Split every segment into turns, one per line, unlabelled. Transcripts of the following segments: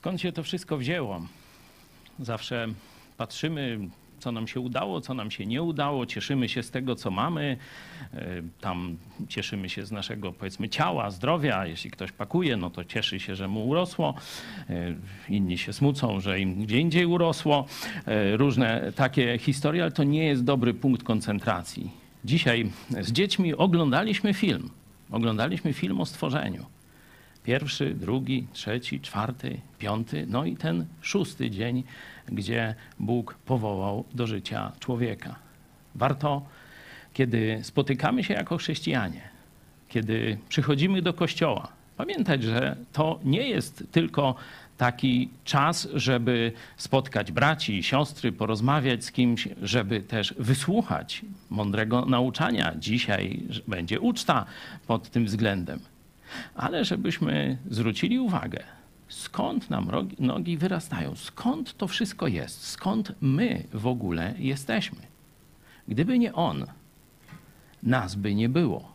Skąd się to wszystko wzięło? Zawsze patrzymy, co nam się udało, co nam się nie udało, cieszymy się z tego, co mamy, e, tam cieszymy się z naszego, powiedzmy, ciała, zdrowia. Jeśli ktoś pakuje, no to cieszy się, że mu urosło. E, inni się smucą, że im gdzie indziej urosło. E, różne takie historie, ale to nie jest dobry punkt koncentracji. Dzisiaj z dziećmi oglądaliśmy film. Oglądaliśmy film o stworzeniu. Pierwszy, drugi, trzeci, czwarty, piąty, no i ten szósty dzień, gdzie Bóg powołał do życia człowieka. Warto, kiedy spotykamy się jako chrześcijanie, kiedy przychodzimy do kościoła, pamiętać, że to nie jest tylko taki czas, żeby spotkać braci i siostry, porozmawiać z kimś, żeby też wysłuchać mądrego nauczania. Dzisiaj będzie uczta pod tym względem ale żebyśmy zwrócili uwagę, skąd nam nogi wyrastają, skąd to wszystko jest, skąd my w ogóle jesteśmy. Gdyby nie On, nas by nie było.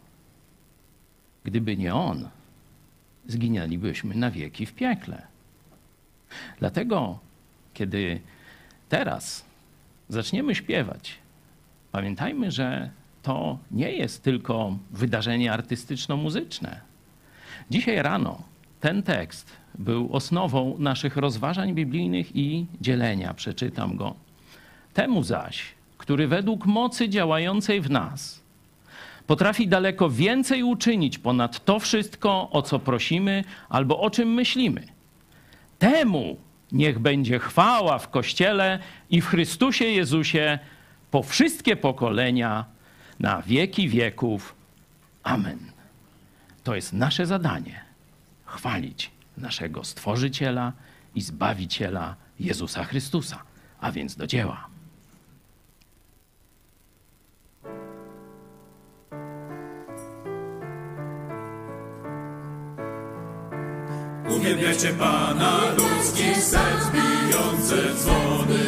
Gdyby nie On, zginęlibyśmy na wieki w piekle. Dlatego, kiedy teraz zaczniemy śpiewać, pamiętajmy, że to nie jest tylko wydarzenie artystyczno-muzyczne Dzisiaj rano ten tekst był osnową naszych rozważań biblijnych i dzielenia. Przeczytam go. Temu zaś, który według mocy działającej w nas potrafi daleko więcej uczynić ponad to wszystko, o co prosimy albo o czym myślimy. Temu niech będzie chwała w Kościele i w Chrystusie Jezusie po wszystkie pokolenia, na wieki wieków. Amen. To jest nasze zadanie chwalić naszego Stworzyciela i Zbawiciela Jezusa Chrystusa. A więc do dzieła.
Uwielbiajcie Pana, ludzki serc bijące dzwony.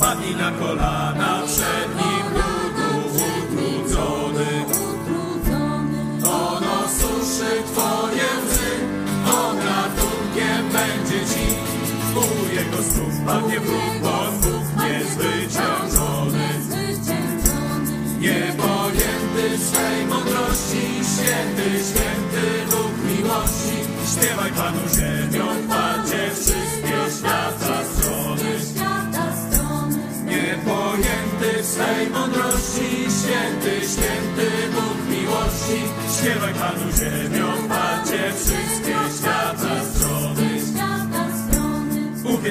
Padnij na kolana przed Nim, ratunkiem będzie Ci. U Jego stóp padnie wróg, bo Bóg niezwyciężony. Niepojęty swej mądrości, święty, święty Bóg miłości. Śpiewaj Panu ziemią, Padzie wszystkie świata strony. Niepojęty swej mądrości, święty, święty Bóg miłości. Śpiewaj Panu ziemią, Padzie wszystkie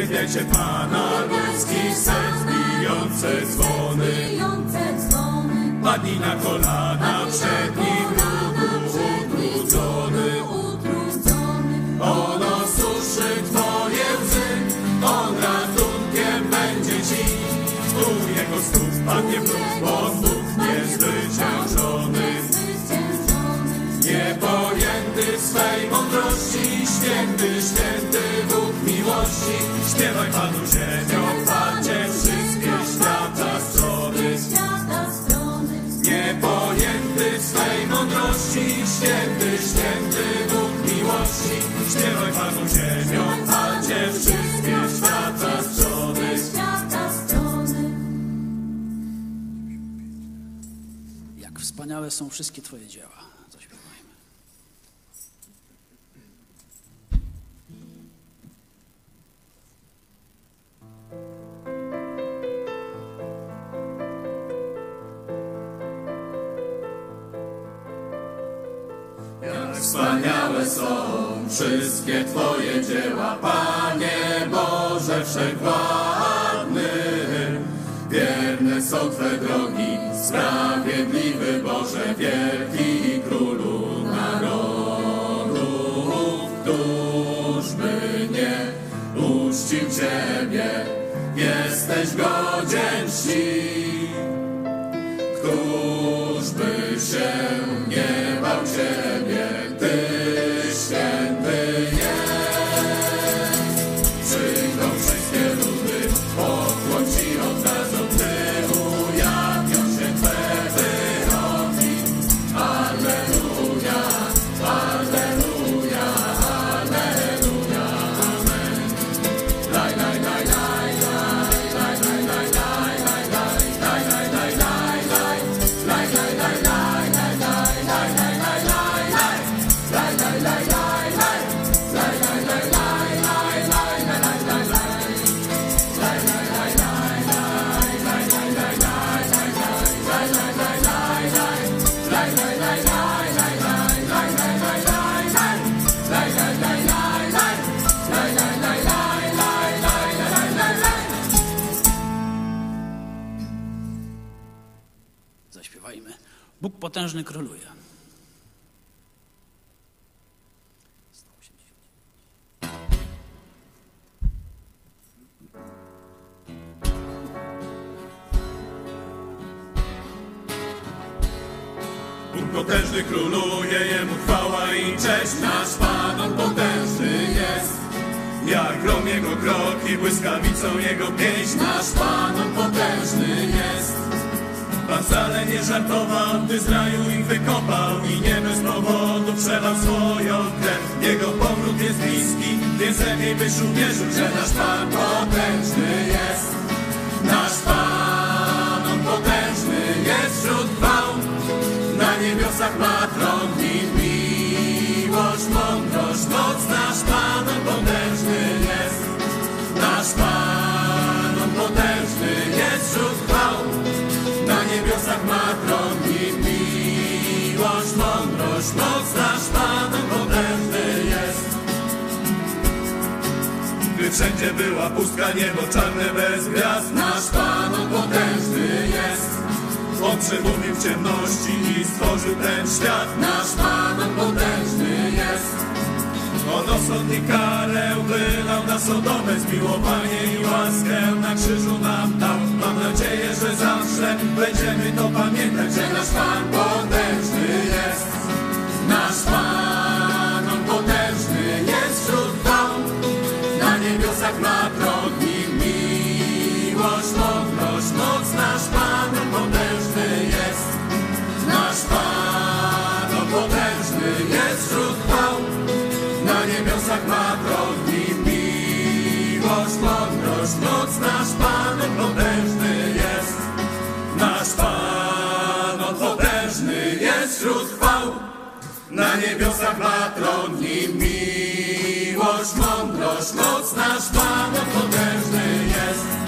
Uwielbiajcie Pana, ludzki serc bijące dzwony. Padnij na kolana przed Nim, ludu utrudzony. Ono suszy Twoje łzy, On ratunkiem będzie Ci. U Jego stóp padnie wróg, bo Bóg niezwyciężony. Niepojęty swej mądrości, święty, święty Bóg miłości. Śpiewaj Panu ziemią, Padzie wszystkie świata strony. Niepojęty swej mądrości, święty, święty Bóg miłości. Śpiewaj Panu ziemią, Padzie wszystkie świata strony.
Jak wspaniałe są wszystkie Twoje dzieła.
Wspaniałe są wszystkie Twoje dzieła, Panie Boże Wszechwładny. Wierne są Twe drogi, sprawiedliwy Boże, wielki Królu narodów. Któż by nie uczcił Ciebie, jesteś godzien czci. Któż
Zaśpiewajmy. Bóg potężny króluje.
Bóg potężny króluje, Jemu chwała i cześć, nasz Pan, On potężny jest. Jak grom Jego kroki, błyskawicą Jego pięść, nasz Pan, wcale nie żartował, gdy z raju ich wykopał i nie bez powodu przelał swoją krew. Jego powrót jest bliski, więc lepiej byś uwierzył, że nasz Pan potężny jest. Nasz Pan, On potężny jest wśród chwał. Na niebiosach ma tron i miłość, mądrość, moc nasz Pan, On potężny ma tron i miłość, mądrość, moc nasz Pan, potężny jest. Gdy wszędzie była pustka, niebo czarne bez gwiazd, nasz Pan, potężny jest. On przemówił w ciemności i stworzył ten świat. Nasz Pan, potężny jest. On osąd i karę wylał na Sodomę, zmiłowanie i łaskę na krzyżu nam dał. Mam nadzieję, że zawsze będziemy to pamiętać, że nasz Pan potężny jest. Nasz Pan, On potężny jest wśród. Na niebiosach ma tron i miłość, mądrość, moc nasz Pan, potężny jest. Nasz Pan, mądrość, moc nasz Pan, potężny jest. Nasz Pan, On potężny jest wśród chwał. Na niebiosach ma tron i miłość, mądrość, moc nasz Pan, potężny jest.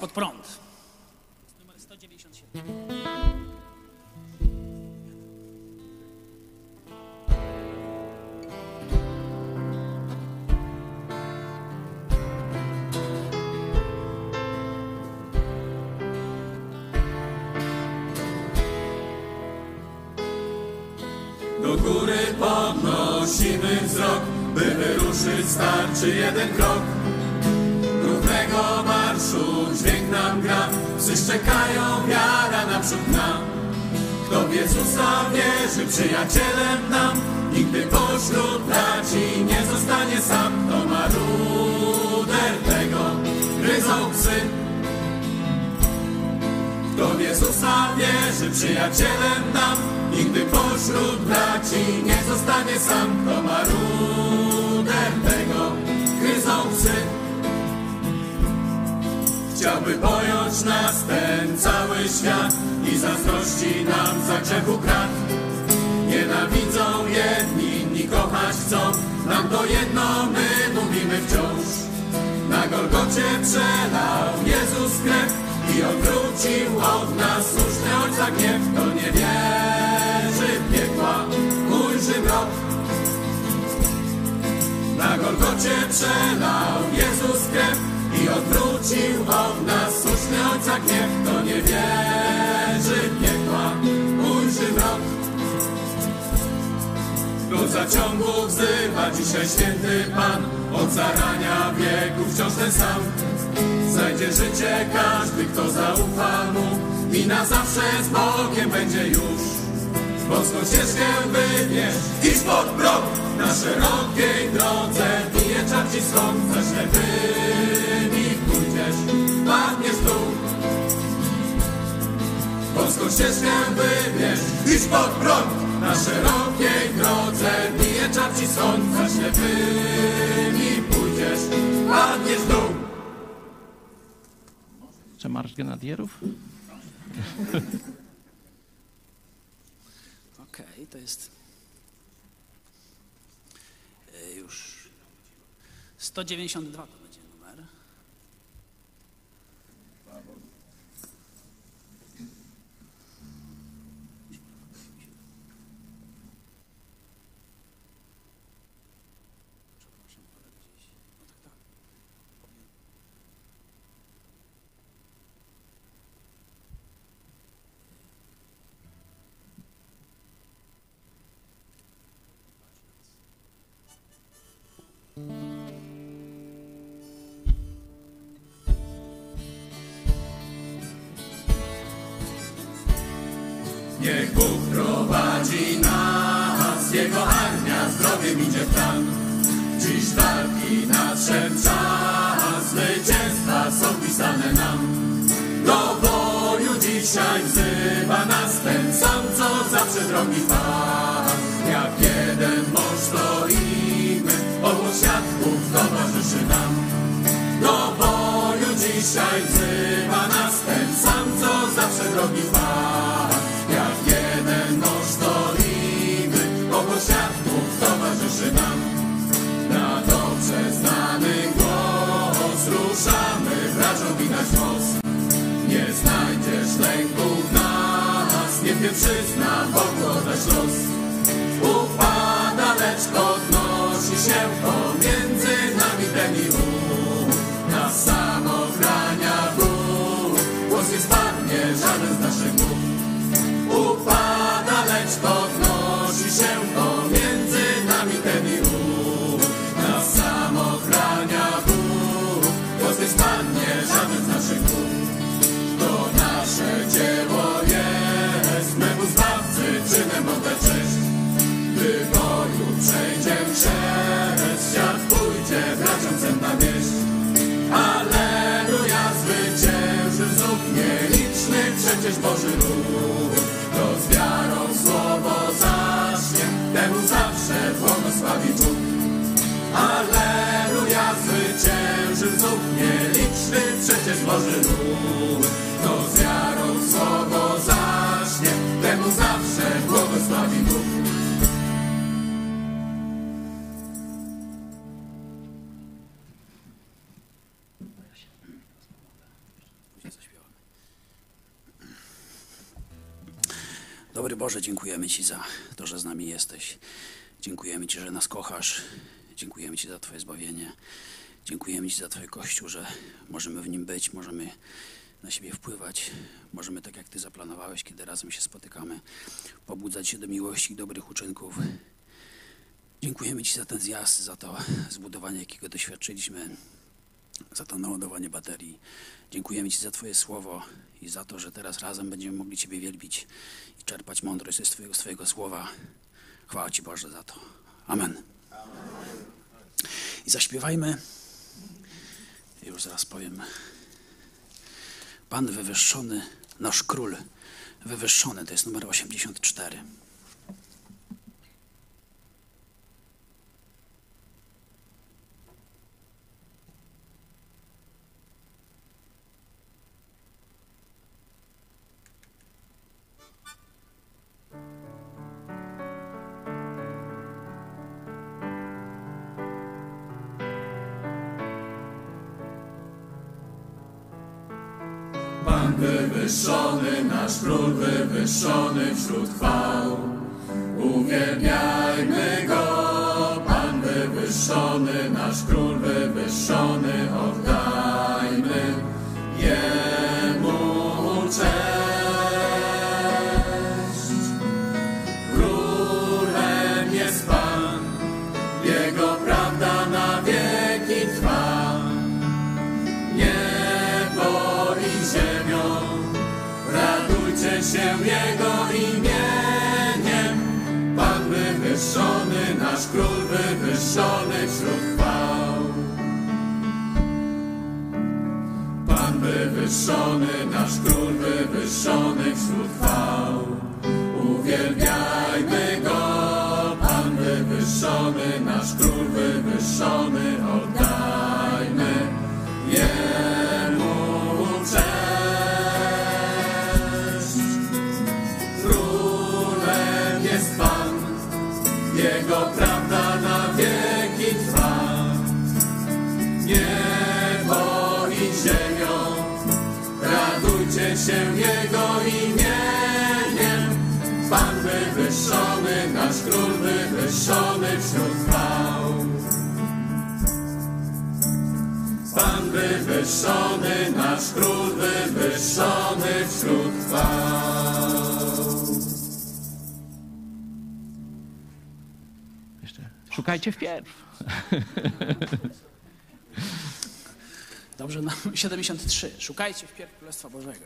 Pod prąd. Numer 197.
Do góry podnosimy wzrok, by wyruszyć starczy jeden krok. Równego marszu dźwięk nam gra, psy szczekają, wiara naprzód nam. Kto w Jezusa wierzy, przyjacielem nam, nigdy pośród braci nie zostanie sam. To maruder tego gryzą psy. Kto w Jezusa wierzy, przyjacielem nam, nigdy pośród braci nie zostanie sam. To maruder tego gryzą psy. Chciałby pojąć nas ten cały świat i zazdrości nam za grzechu krat. Nienawidzą jedni, inni kochać chcą, nam to jedno my mówimy wciąż. Na Golgocie przelał Jezus krew i odwrócił od nas słuszny ojca gniew. Kto nie wierzy w piekła, ujrzy mrok. Na Golgocie przelał Jezus krew i odwrócił od nas słuszny ojca gniew. Kto nie wierzy w piekła, ujrzy mrok. Do zaciągu wzywa dzisiaj święty Pan, od zarania wieku wciąż ten sam. Znajdzie życie każdy, kto zaufa Mu i na zawsze z Bogiem będzie już. Boską ścieżkę wybierz, idź pod prog, na szerokiej drodze bije czar ci skąd, za ślepymi pójdziesz, padniesz w dół. Boską ścieżkę wybierz, idź pod prąd, Na szerokiej drodze bije czapci słońca Ślepymi pójdziesz, padniesz dół
Czy Marsz Grenadierów?
To jest? E, już. 192 to będzie numer. Przepraszam, ale gdzieś. No tak, tak.
Niech Bóg prowadzi nas, Jego armia zdrowiem idzie w tam. Dziś walki nadszedł czas, zwycięstwa są pisane nam. Do dzisiaj wzywa nas ten sam, co zawsze drogi Pan. Jak jeden mąż stoimy, obu świadków towarzyszy nam. Do boju dzisiaj wzywa nas ten sam, co zawsze drogi Pan.
yourself. Boże, dziękujemy Ci za to, że z nami jesteś. Dziękujemy Ci, że nas kochasz. Dziękujemy Ci za Twoje zbawienie. Dziękujemy Ci za Twoje Kościół, że możemy w nim być, możemy na siebie wpływać. Możemy, tak jak Ty zaplanowałeś, kiedy razem się spotykamy, pobudzać się do miłości i dobrych uczynków. Dziękujemy Ci za ten zjazd, za to zbudowanie, jakiego doświadczyliśmy, za to naładowanie baterii. Dziękujemy Ci za Twoje słowo i za to, że teraz razem będziemy mogli Ciebie wielbić i czerpać mądrość ze Twojego, z Twojego słowa. Chwała Ci Boże za to. Amen. I zaśpiewajmy. Już zaraz powiem. Pan wywyższony, nasz król wywyższony, to jest numer 84.
wywyższony, nasz król wywyższony wśród chwał. Uwielbiajmy go, Pan wywyższony, nasz król wywyższony, oddajmy Jemu cześć. Się Jego imieniem. Pan wywyższony, nasz król wywyższony wśród chwał. Pan wywyższony, nasz król wywyższony wśród chwał. Uwielbiajmy wywyższony, nasz król wywyższony, oddajmy wywyższony wśród chwał. Pan wywyższony, nasz król wywyższony wśród chwał.
Jeszcze szukajcie wpierw.
Dobrze, no, 73. Szukajcie wpierw Królestwa Bożego.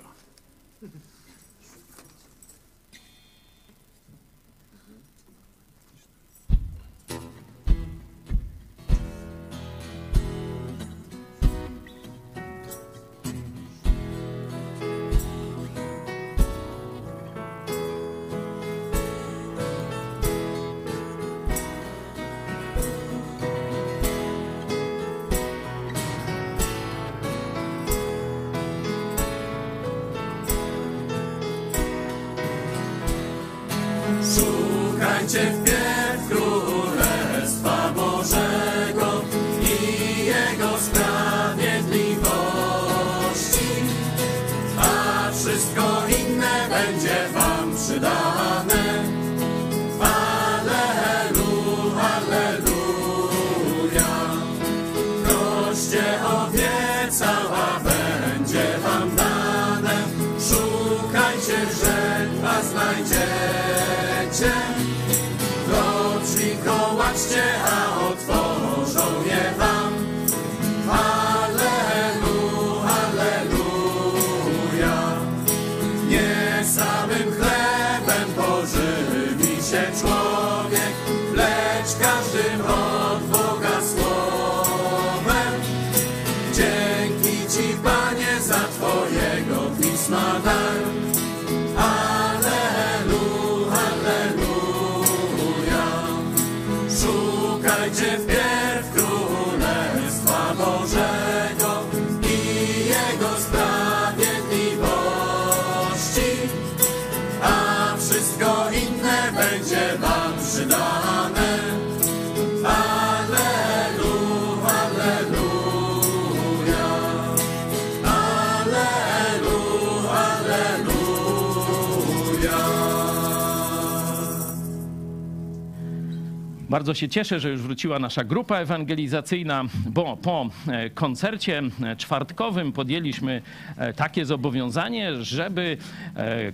Bardzo się cieszę, że już wróciła nasza grupa ewangelizacyjna, bo po e, koncercie e, czwartkowym podjęliśmy e, takie zobowiązanie, żeby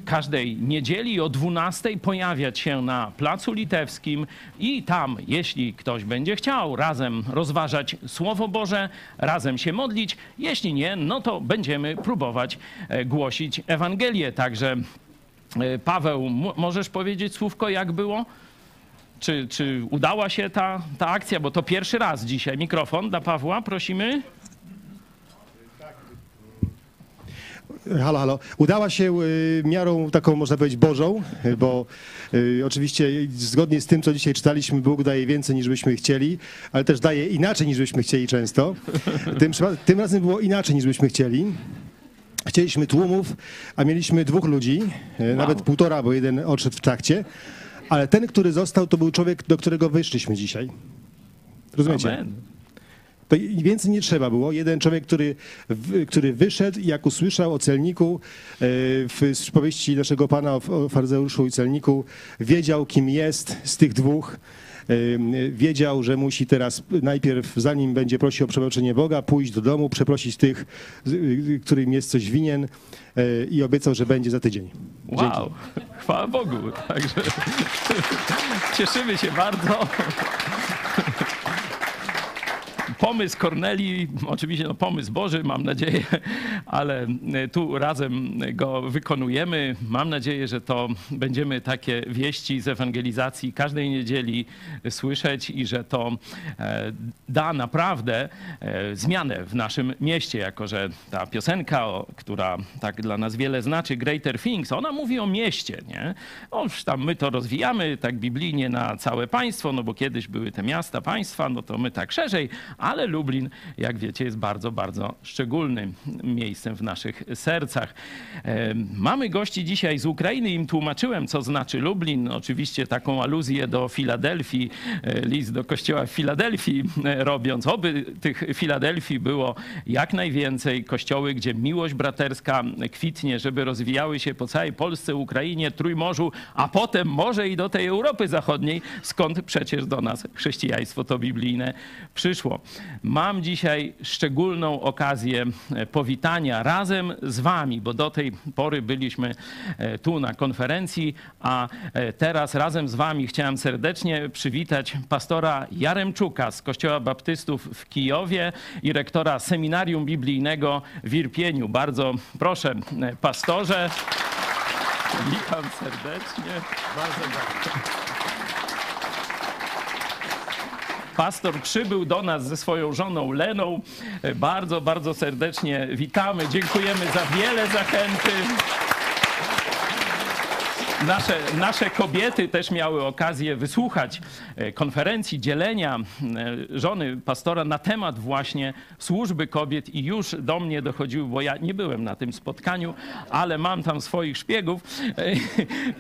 każdej niedzieli o 12 pojawiać się na Placu Litewskim i tam, jeśli ktoś będzie chciał, razem rozważać Słowo Boże, razem się modlić. Jeśli nie, no to będziemy próbować głosić Ewangelię. Także Paweł, możesz powiedzieć słówko, jak było? Czy, czy udała się ta, ta akcja? Bo to pierwszy raz dzisiaj. Mikrofon dla Pawła, prosimy.
Halo, halo. Udała się y, miarą taką, można powiedzieć, Bożą, y, bo y, oczywiście zgodnie z tym, co dzisiaj czytaliśmy, Bóg daje więcej niż byśmy chcieli, ale też daje inaczej niż byśmy chcieli często. Tym, tym razem było inaczej niż byśmy chcieli. Chcieliśmy tłumów, a mieliśmy dwóch ludzi, y, nawet półtora, bo jeden odszedł w trakcie. Ale ten, który został, to był człowiek, do którego wyszliśmy dzisiaj. Rozumiecie?
Amen.
To więcej nie trzeba było. Jeden człowiek, który, który wyszedł i jak usłyszał o celniku e, w przypowieści naszego Pana o faryzeuszu i celniku, wiedział, kim jest z tych dwóch. Wiedział, że musi teraz najpierw, zanim będzie prosił o przebaczenie Boga, pójść do domu, przeprosić tych, z- którym jest coś winien e, i obiecał, że będzie za tydzień.
Wow, chwała Bogu. Także cieszymy się bardzo. Pomysł Korneli, oczywiście no, pomysł Boży, mam nadzieję, ale tu razem go wykonujemy. Mam nadzieję, że to będziemy takie wieści z ewangelizacji każdej niedzieli słyszeć i że to e, da naprawdę e, zmianę w naszym mieście, jako że ta piosenka, która tak dla nas wiele znaczy, Greater Things, ona mówi o mieście, nie? Oż tam my to rozwijamy tak biblijnie na całe państwo, no bo kiedyś były te miasta, państwa, no to my tak szerzej, ale Lublin, jak wiecie, jest bardzo, bardzo szczególnym miejscem w naszych sercach. Mamy gości dzisiaj z Ukrainy, im tłumaczyłem, co znaczy Lublin, oczywiście taką aluzję do Filadelfii, e, list do kościoła w Filadelfii e, robiąc, oby tych Filadelfii było jak najwięcej, kościoły, gdzie miłość braterska kwitnie, żeby rozwijały się po całej Polsce, Ukrainie, Trójmorzu, a potem może i do tej Europy Zachodniej, skąd przecież do nas chrześcijaństwo to biblijne przyszło. Mam dzisiaj szczególną okazję e, powitania razem z wami, bo do tej pory byliśmy e, tu na konferencji, a e, teraz razem z wami chciałem serdecznie przywitać pastora Jaremczuka z Kościoła Baptystów w Kijowie i rektora Seminarium Biblijnego w Irpieniu. Bardzo proszę, pastorze. Witam serdecznie. Bardzo dziękuję. Pastor przybył do nas ze swoją żoną Leną. Bardzo, bardzo serdecznie witamy. Dziękujemy za wiele zachęty. Nasze, nasze kobiety też miały okazję wysłuchać e, konferencji, dzielenia e, żony pastora na temat właśnie służby kobiet i już do mnie dochodziły, bo ja nie byłem na tym spotkaniu, ale mam tam swoich szpiegów e,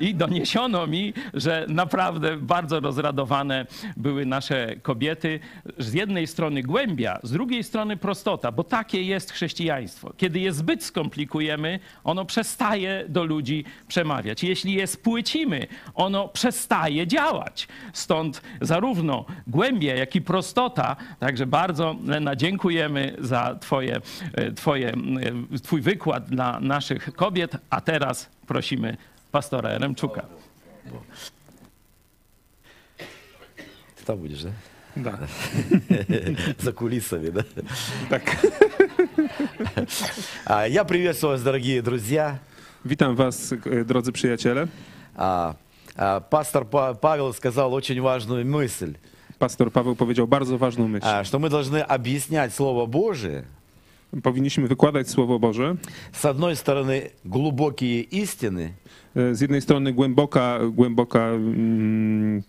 i doniesiono mi, że naprawdę bardzo rozradowane były nasze kobiety. Z jednej strony głębia, z drugiej strony prostota, bo takie jest chrześcijaństwo. Kiedy je zbyt skomplikujemy, ono przestaje do ludzi przemawiać. Jeśli je spłycimy, ono przestaje działać. Stąd zarówno głębia, jak i prostota. Także bardzo, Lena, dziękujemy za twoje, e, twoje, e, Twój wykład dla naszych kobiet. A teraz prosimy pastora Remczuka.
Ты там будешь, да?
Да.
За кулисами, да?
Так.
А, Я приветствую вас, дорогие друзья.
Witam Was, e, drodzy przyjaciele.
А, а, Пастор Па- Павел сказал очень важную мысль,
Pastor Paweł powiedział bardzo ważną myśl.
а, что мы должны объяснять Слово Божие,
Powinniśmy wykładać Słowo Boże.
с одной стороны, глубокие истины,
E, Z jednej strony głęboka, głęboka mm,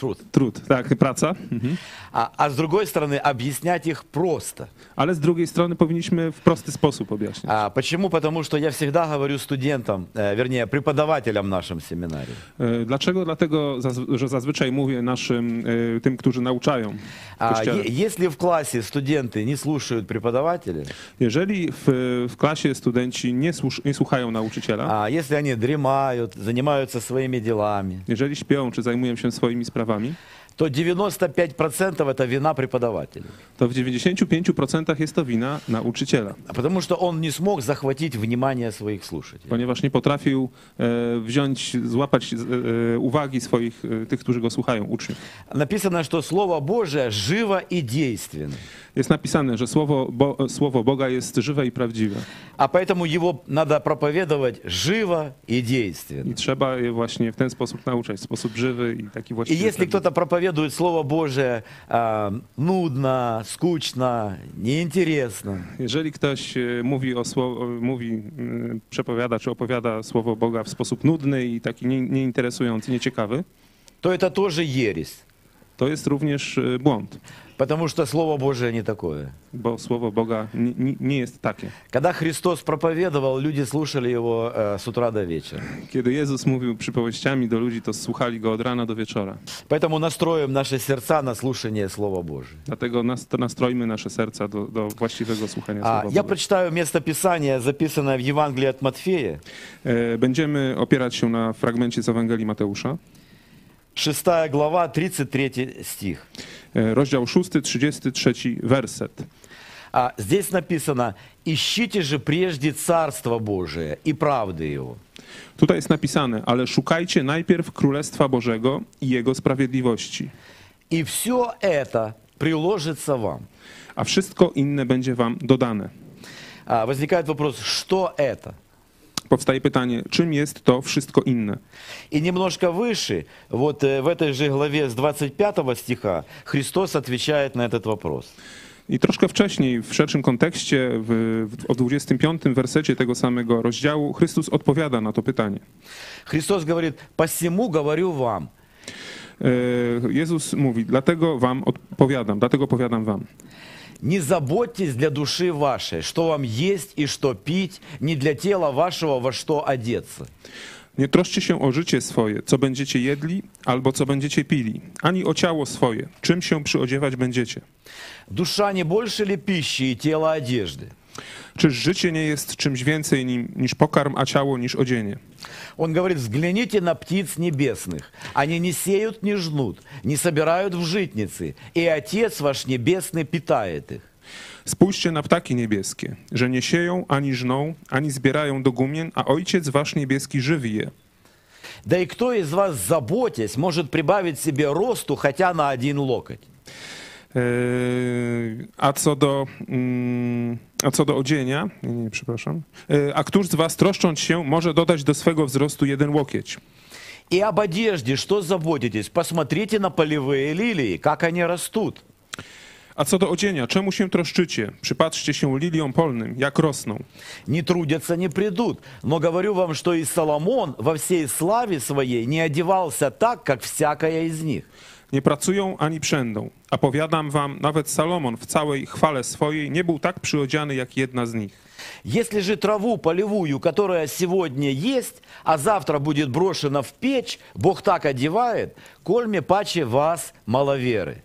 труд,
trud, tak, praca, mhm.
а, а с другой стороны, объяснять их просто.
ale z drugiej strony powinniśmy w prosty sposób objaśniać.
А, Почему? Потому что я всегда говорю студентам, э, вернее, преподавателям в нашем семинаре,
E, Dlaczego? Dlatego, zaz- że zazwyczaj mówię naszym, e, tym, którzy nauczają w
а,
kościele.
е- если в классе студенты не слушают преподавателя,
Jeżeli w, w klasie studenci nie, słusz, nie słuchają nauczyciela,
а если они дремают, занимаются своими делами,
jeżeli śpią czy zajmują się swoimi sprawami,
то 95% это вина преподавателя.
to w 95% jest to wina nauczyciela.
Потому что он не смог захватить внимание своих слушателей.
ponieważ nie potrafił e, wziąć, złapać e, uwagi swoich, e, tych, którzy go słuchają, uczniów.
Написано, что Слово Божие живо и действенно.
Jest napisane, że słowo, bo, słowo Boga jest żywe i prawdziwe
А поэтому его надо проповедовать живо и действенно.
i trzeba je właśnie w ten sposób nauczać, w sposób żywy i taki
И
właściwy.
если кто-то проповедует Слово Божие а, нудно, скучно, неинтересно,
Jeżeli ktoś e, mówi, o słowo, mówi, mm, przepowiada czy opowiada słowo Boga w sposób nudny i taki nie, nieinteresujący, nieciekawy,
то это тоже ересь.
to jest również e, błąd,
Потому что Слово Божие не такое.
słowo Boga nie, nie- nie jest takie.
Когда Христос проповедовал, люди слушали его э, с утра до вечера.
Kiedy Jezus mówił przypowieściami do ludzi, to słuchali go od rana do wieczora.
Поэтому настроим наши сердца на слушание Слова.
Dlatego nas, to nastrojmy nasze serca do, do właściwego słuchania
А,
Słowa
я
Boga.
прочитаю местописание, записанное в Евангелии от Матфея,
E, Będziemy opierać się na fragmencie z Ewangelii Mateusza,
6 глава, 33 стих.
e, rozdział 6, 33 werset.
А, здесь написано, ищите же прежде Царство Божие и правды Его.
Tutaj jest napisane, ale szukajcie najpierw Królestwa Bożego i Jego sprawiedliwości.
И все это приложится вам.
a wszystko inne będzie wam dodane.
А, возникает вопрос, что это?
Powstaje pytanie, czym jest to wszystko inne?
И немножко выше, вот э, в этой же главе с 25 стиха, Христос отвечает на этот вопрос.
I troszkę wcześniej, w szerszym kontekście, w, w, o 25 wersecie tego samego rozdziału, Chrystus odpowiada na to pytanie.
Христос говорит, посему говорю вам,
E, Jezus mówi, dlatego wam odpowiadam, dlatego powiadam wam.
не заботьтесь для души вашей, что вам есть и что пить, не для тела вашего во что одеться.
Nie troszcie się o życie swoje, co będziecie jedli albo co będziecie pili, ani o ciało swoje, czym się przyodziewać będziecie.
Душа не больше ли пищи и тело одежды?
Czyż życie nie jest czymś więcej nim, niż pokarm, a ciało niż odzienie?
Он говорит, взгляните на птиц небесных. Они не сеют, не жнут, не собирают в житницы, и Отец ваш Небесный питает их.
Spójrzcie na ptaki niebieskie, że nie sieją, ani żną, ani zbierają do gumien, a Ojciec wasz niebieski żywi je.
Да и кто из вас, заботясь, может pribawить себе росту хотя на один локоть?
A co do, mm, a co do odzienia, nie, nie, przepraszam. A któż z was troszcząc się może dodać do swego wzrostu jeden łokieć?
И об одежде что заботитесь? Посмотрите на полевые лилии, как они растут.
A co do odzienia, czemu się troszczycie? Przypatrzcie się liliom polnym, jak rosną.
Не трудятся, не придут. Но говорю вам, что и Соломон во всей славе своей не одевался так, как всякая из них.
Nie pracują ani przędą. A powiadam wam, nawet Salomon w całej chwale swojej nie był tak przyodziany jak jedna z nich.
Если же trawу полевую, которая сегодня есть, а завтра будет брошена в печь, Бог так одевает, кольме паче вас маловеры.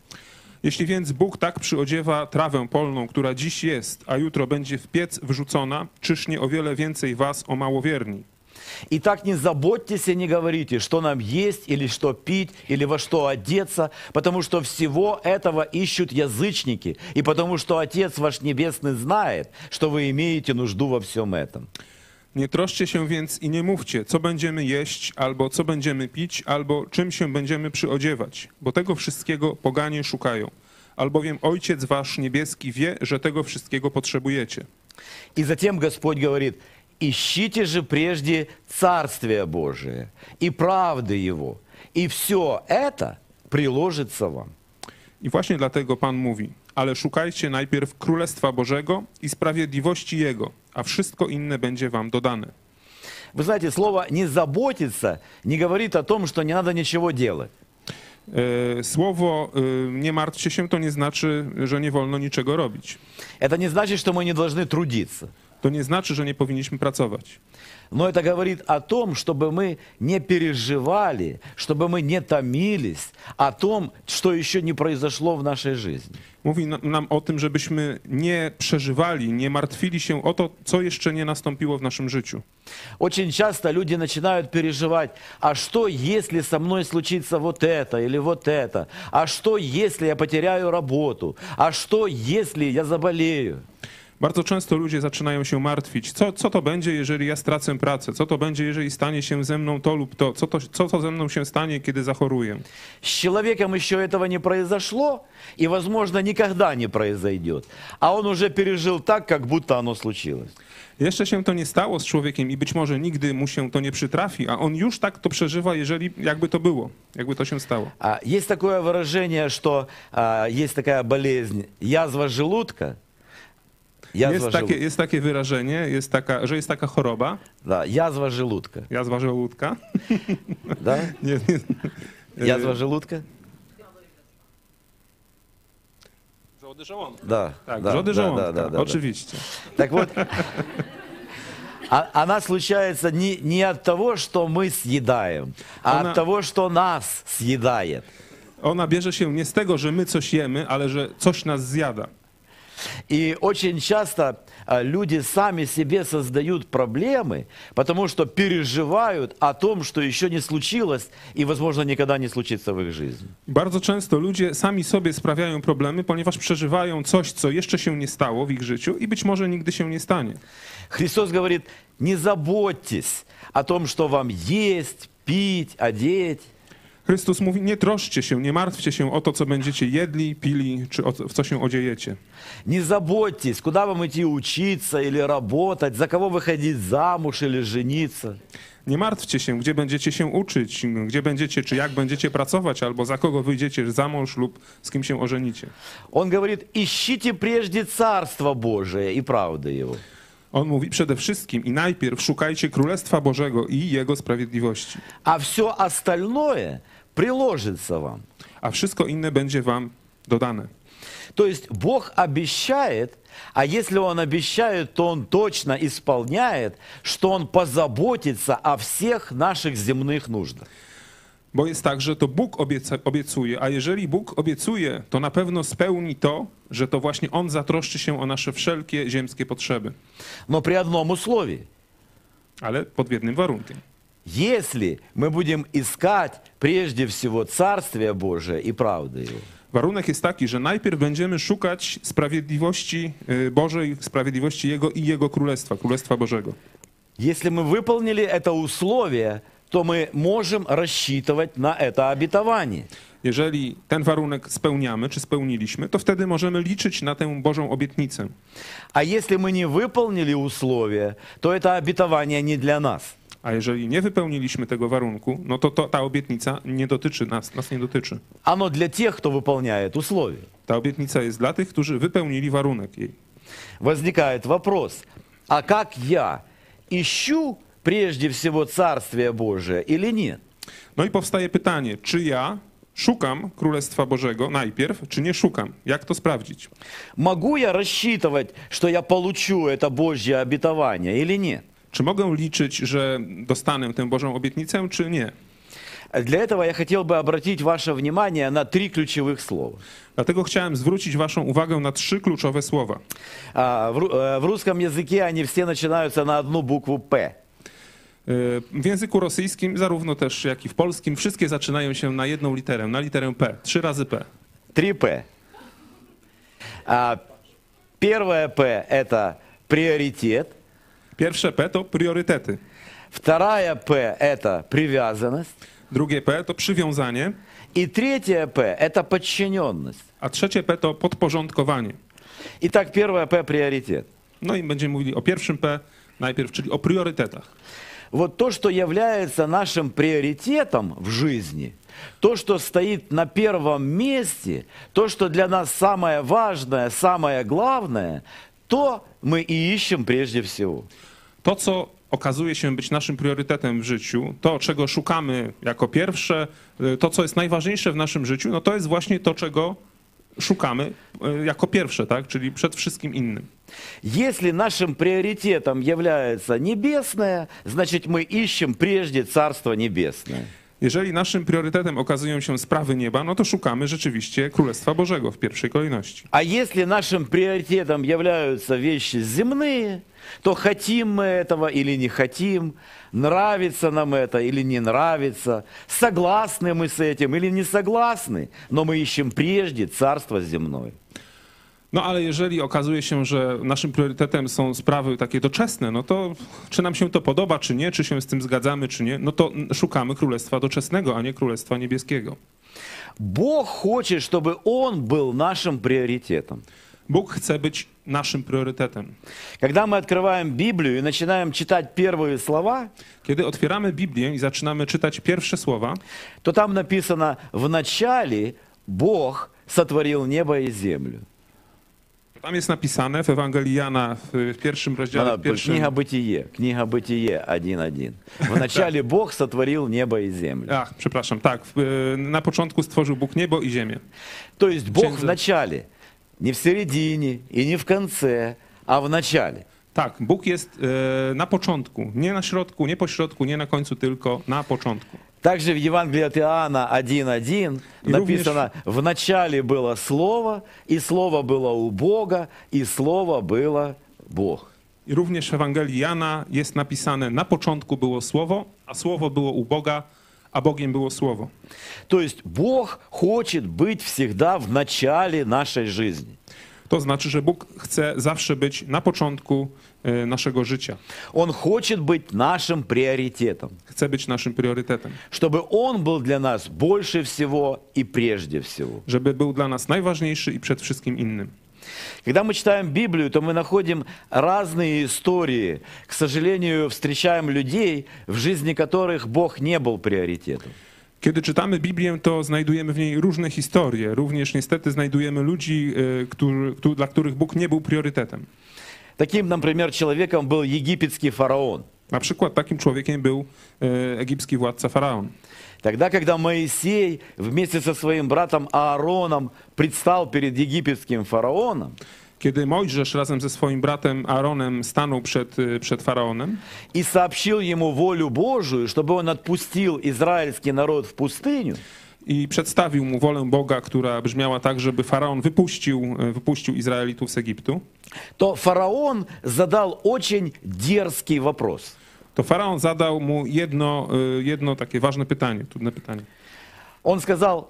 Jeśli więc Bóg tak przyodziewa trawę polną, która dziś jest, a jutro będzie w piec wrzucona, czyż nie o wiele więcej was o małowierni?
И так не заботьтесь и не говорите, что нам есть, или что пить, или во что одеться, потому что всего этого ищут язычники, и потому что Отец ваш Небесный знает, что вы имеете нужду во всем этом.
Nie troszcie się więc i nie mówcie, co będziemy jeść, albo co będziemy pić, albo czym się będziemy przyodziewać, bo tego wszystkiego poganie szukają. Albowiem Ojciec wasz niebieski wie, że tego wszystkiego potrzebujecie.
И затем Господь говорит, ищите же прежде Царствие Божие и правды Его, и все это приложится вам.
I właśnie dlatego Pan mówi, ale szukajcie najpierw Królestwa Bożego i sprawiedliwości Jego, a wszystko inne będzie wam dodane.
Вы знаете, слово «не заботиться» не говорит о том, что не надо ничего делать.
E, Słowo e, nie martwcie się to nie znaczy, że nie wolno niczego robić.
Это не значит, что мы не должны трудиться.
To nie znaczy, że nie powinniśmy pracować.
Но это говорит о том, чтобы мы не переживали, чтобы мы не томились о том, что еще не произошло в нашей жизни.
Mówi nam o tym, żebyśmy nie przeżywali, nie martwili się o to, co jeszcze nie nastąpiło w naszym życiu.
Очень часто люди начинают переживать, а что если со мной случится вот это или вот это? А что если я потеряю работу? А что если я заболею?
Bardzo często ludzie zaczynają się martwić, co, co to będzie, jeżeli ja stracę pracę, co to będzie, jeżeli stanie się ze mną to lub to, co to, co to ze mną się stanie, kiedy zachoruję.
С человеком еще этого не произошло и, возможно, никогда не произойдет. А он уже пережил так, как будто оно случилось.
Jeszcze się to nie stało z człowiekiem i być może nigdy mu się to nie przytrafi, a on już tak to przeżywa, jeżeli jakby to było, jakby to się stało.
А, Есть такое выражение, что а, есть такая болезнь, язва желудка. Язва,
Jest takie,
желудка.
jest takie wyrażenie, jest taka, że jest taka choroba,
Да, язва желудка.
jazwa żołódka.
Да?
Nie, nie.
Язва желудка?
Wrzody żołądka.
Да.
Tak,
да,
wrzody
да,
żołądka,
да, да, да, да.
oczywiście.
Так вот, а- она случается не, не от того, что мы съедаем, а
Она-
от того, что нас съедает.
Ona bierze się nie z tego, że my coś jemy, ale że coś nas zjada.
И очень часто а, люди сами себе создают проблемы, потому что переживают о том, что еще не случилось и, возможно, никогда не случится в их жизни.
Bardzo często ludzie sami sobie sprawiają problemy, ponieważ przeżywają coś, co jeszcze się nie stało w ich życiu i być może nigdy się nie stanie.
Христос говорит, не заботьтесь о том, что вам есть, пить, одеть.
Chrystus mówi, nie troszczcie się, nie martwcie się o to, co będziecie jedli, pili, czy o, co- w co się odziejecie.
Не заботьтесь, куда вам идти учиться или работать, за кого выходить замуж или жениться.
Nie martwcie się, gdzie będziecie się uczyć, gdzie będziecie, czy jak będziecie pracować, albo za kogo wyjdziecie za mąż lub z kim się ożenicie.
Он говорит, ищите прежде Царство Божие и правды Его.
On mówi przede wszystkim i najpierw szukajcie Królestwa Bożego i Jego sprawiedliwości,
А все остальное приложится вам.
a wszystko inne będzie wam dodane.
То есть Бог обещает, а если Он обещает, то Он точно исполняет, что Он позаботится о всех наших земных нуждах.
Bo jest tak, że to Bóg obieca, obiecuje, a jeżeli Bóg obiecuje, to na pewno spełni to, że to właśnie On zatroszczy się o nasze wszelkie ziemskie potrzeby,
Но при одном условии.
ale pod jednym warunkiem.
Если мы будем искать прежде всего Царствие Божие и правды Его,
Warunek jest taki, że najpierw będziemy szukać sprawiedliwości Bożej, sprawiedliwości Jego i Jego Królestwa, Królestwa Bożego.
если мы выполнили это условие, то мы можем рассчитывать на это обетование.
Jeżeli ten warunek spełniamy, czy spełniliśmy, to wtedy możemy liczyć na tę Bożą obietnicę.
А если мы не выполнили условия, то это обетование не для нас.
A jeżeli nie wypełniliśmy tego warunku, no to, to ta obietnica nie dotyczy nas, nas nie dotyczy.
Оно для тех, кто выполняет условия.
Ta obietnica jest dla tych, którzy wypełnili warunek jej.
Возникает вопрос, а как я ищу прежде всего Царствие Божие или нет?
No i powstaje pytanie, czy ja szukam Królestwa Bożego najpierw, czy nie szukam? Jak to sprawdzić?
Могу я рассчитывать, что я получу это Божье обетование или нет?
Czy mogę liczyć, że dostanę tę Bożą obietnicę, czy nie?
Для этого я хотел бы обратить ваше внимание на три ключевых слова.
Dlatego chciałem zwrócić Waszą uwagę na trzy kluczowe słowa.
А, В ру- э, в русском языке они все начинаются на одну букву «П».
Yy, W języku rosyjskim, zarówno też jak i w polskim, wszystkie zaczynają się na jedną literę, na literę P, trzy razy P.
Три «П». А, Первое «П» – это приоритет.
Pierwsze P to priorytety,
Вторая «П» – это привязанность.
drugie P to przywiązanie,
И третье «П» – это подчиненность.
a trzecie P to podporządkowanie.
Итак, первое «П» – приоритет.
No i będziemy mówili o pierwszym P najpierw, czyli o priorytetach.
Вот то, что является нашим приоритетом в жизни, то, что стоит на первом месте, то, что для нас самое важное, самое главное, то мы и ищем прежде всего.
To, co okazuje się być naszym priorytetem w życiu, to, czego szukamy jako pierwsze, y, to, co jest najważniejsze w naszym życiu, no to jest właśnie to, czego szukamy y, jako pierwsze, tak? czyli przed wszystkim innym.
Если нашим приоритетом является небесное, значит мы ищем прежде Царство Небесное.
Jeżeli naszym priorytetem okazują się sprawy nieba, no to szukamy rzeczywiście Królestwa Bożego w pierwszej kolejności.
А если нашим приоритетом являются вещи земные, то хотим мы этого или не хотим, нравится нам это или не нравится, согласны мы с этим или не согласны, но мы ищем прежде Царство земное.
No ale jeżeli okazuje się, że naszym priorytetem są sprawy takie doczesne, no to czy nam się to podoba, czy nie, czy się z tym zgadzamy, czy nie, no to szukamy Królestwa doczesnego, a nie Królestwa niebieskiego.
Бог хочет, чтобы Он был нашим приоритетом.
Bóg chce być naszym priorytetem.
Когда мы открываем Библию и начинаем читать первые слова,
Kiedy otwieramy Biblię i zaczynamy czytać pierwsze słowa,
то там написано «В начале Бог сотворил небо и землю».
tam jest napisane w Ewangelii Jana w w pierwszym rozdziale,
Надо,
w pierwszym,
Книга Бытие, книга Бытие 1.1. Вначале Бог сотворил небо и землю.
ach, przepraszam, tak, w- na początku stworzył Bóg niebo i ziemię.
То есть Бог в
Księdze-
начале, не в середине и не в конце, а в начале.
Tak, Bóg jest e, na początku, nie na środku, nie po środku, nie na końcu, tylko na początku.
Также в Евангелии от Иоанна 1.1
И
написано, в начале было Слово, и Слово было у Бога, и Слово было Бог.
I również w Ewangelii Jana jest napisane, na początku było Słowo, a Słowo było u Boga, a Bogiem było Słowo.
То есть Бог хочет быть всегда в начале нашей жизни.
To znaczy, że Bóg chce zawsze być na początku e, naszego życia.
Он хочет быть нашим приоритетом,
Chce być naszym priorytetem.
чтобы Он был для нас больше всего и прежде всего.
Żeby był dla nas najważniejszy i przed wszystkim innym.
Когда мы читаем Библию, то мы находим разные истории. К сожалению, встречаем людей, в жизни которых Бог не был приоритетом.
Kiedy czytamy Biblię, to znajdujemy w niej różne historie. Również niestety znajdujemy ludzi, e, którzy, któ- dla których Bóg nie był priorytetem.
Таким, например, человеком был египетский фараон.
Na przykład takim człowiekiem był e, egipski władca faraon.
Тогда, когда Моисей вместе со своим братом Аароном предстал перед египетским фараоном,
Kiedy Mojżesz razem ze swoim bratem Aaronem stanął przed, e, przed faraonem
и сообщил ему волю Божию, чтобы он отпустил израильский народ в пустыню,
i przedstawił mu wolę Boga, która brzmiała tak, żeby faraon wypuścił, e, wypuścił Izraelitów z Egiptu,
то фараон задал очень дерзкий вопрос.
to faraon zadał mu jedno, e, jedno takie ważne pytanie, trudne pytanie.
Он сказал,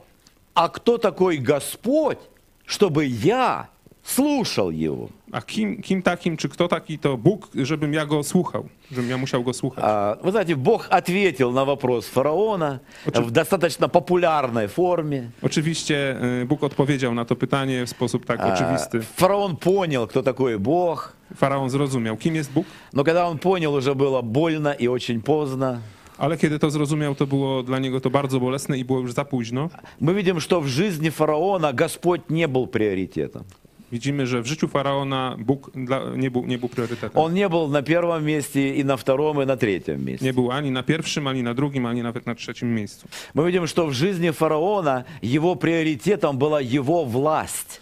а кто такой Господь, чтобы я слушал его?
A kim, kim takim, czy kto taki to Bóg, żebym ja go słuchał, żebym ja musiał go słuchać?
А, Вы знаете, Бог ответил на вопрос фараона в достаточно популярной форме.
Oczywiście e, Bóg odpowiedział na to pytanie w sposób tak
А,
oczywisty.
Фараон понял, кто такой Бог.
Faraon zrozumiał, kim jest Bóg,
Но когда он понял, уже было больно и очень поздно.
ale kiedy to zrozumiał, to było dla niego to bardzo bolesne i było już za późno.
Мы видим, что в жизни фараона Господь не был приоритетом.
Widzimy, że w życiu faraona Bóg dla, nie, był, nie był priorytetem.
Он не был на первом месте и на втором, и на третьем месте.
Nie był ani na pierwszym, ani na drugim, ani nawet na trzecim miejscu.
Мы видим, что в жизни фараона его приоритетом была его власть.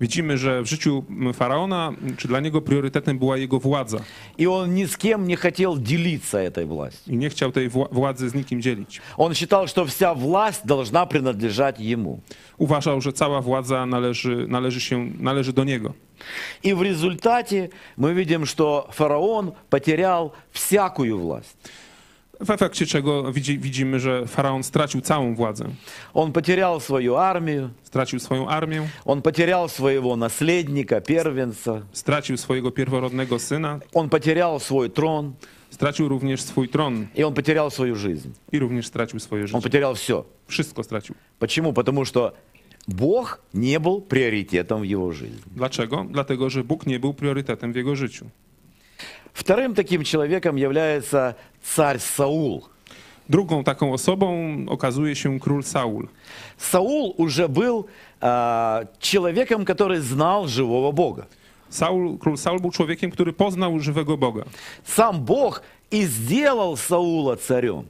Widzimy, że w życiu faraona, czy dla niego priorytetem była jego władza
И он ни с кем не хотел делиться этой властью.
i nie chciał tej wła- władzy z nikim dzielić.
Он считал, что вся власть должна принадлежать ему.
Uważał, że cała władza należy, należy, się, należy do niego.
И в результате мы видим, что фараон потерял всякую власть.
W efekcie czego widzi, widzimy, że faraon stracił całą władzę.
Он потерял свою армию,
Stracił swoją armię,
он потерял своего наследника, первенца,
stracił swojego pierworodnego syna,
он потерял свой трон,
stracił również swój tron
и он потерял свою жизнь.
i również stracił swoje
Он
życie.
потерял все.
Wszystko stracił.
Почему? Потому что Бог не был приоритетом в его жизни.
Dlaczego? Dlatego, że Bóg nie był priorytetem w jego życiu.
Вторым таким человеком является царь Саул.
Drugą taką osobą okazuje się król Saul.
Саул уже был а, человеком, который знал живого Бога.
Saul, król Saul był człowiekiem, który poznał żywego Boga.
Сам Бог и сделал Саула царем.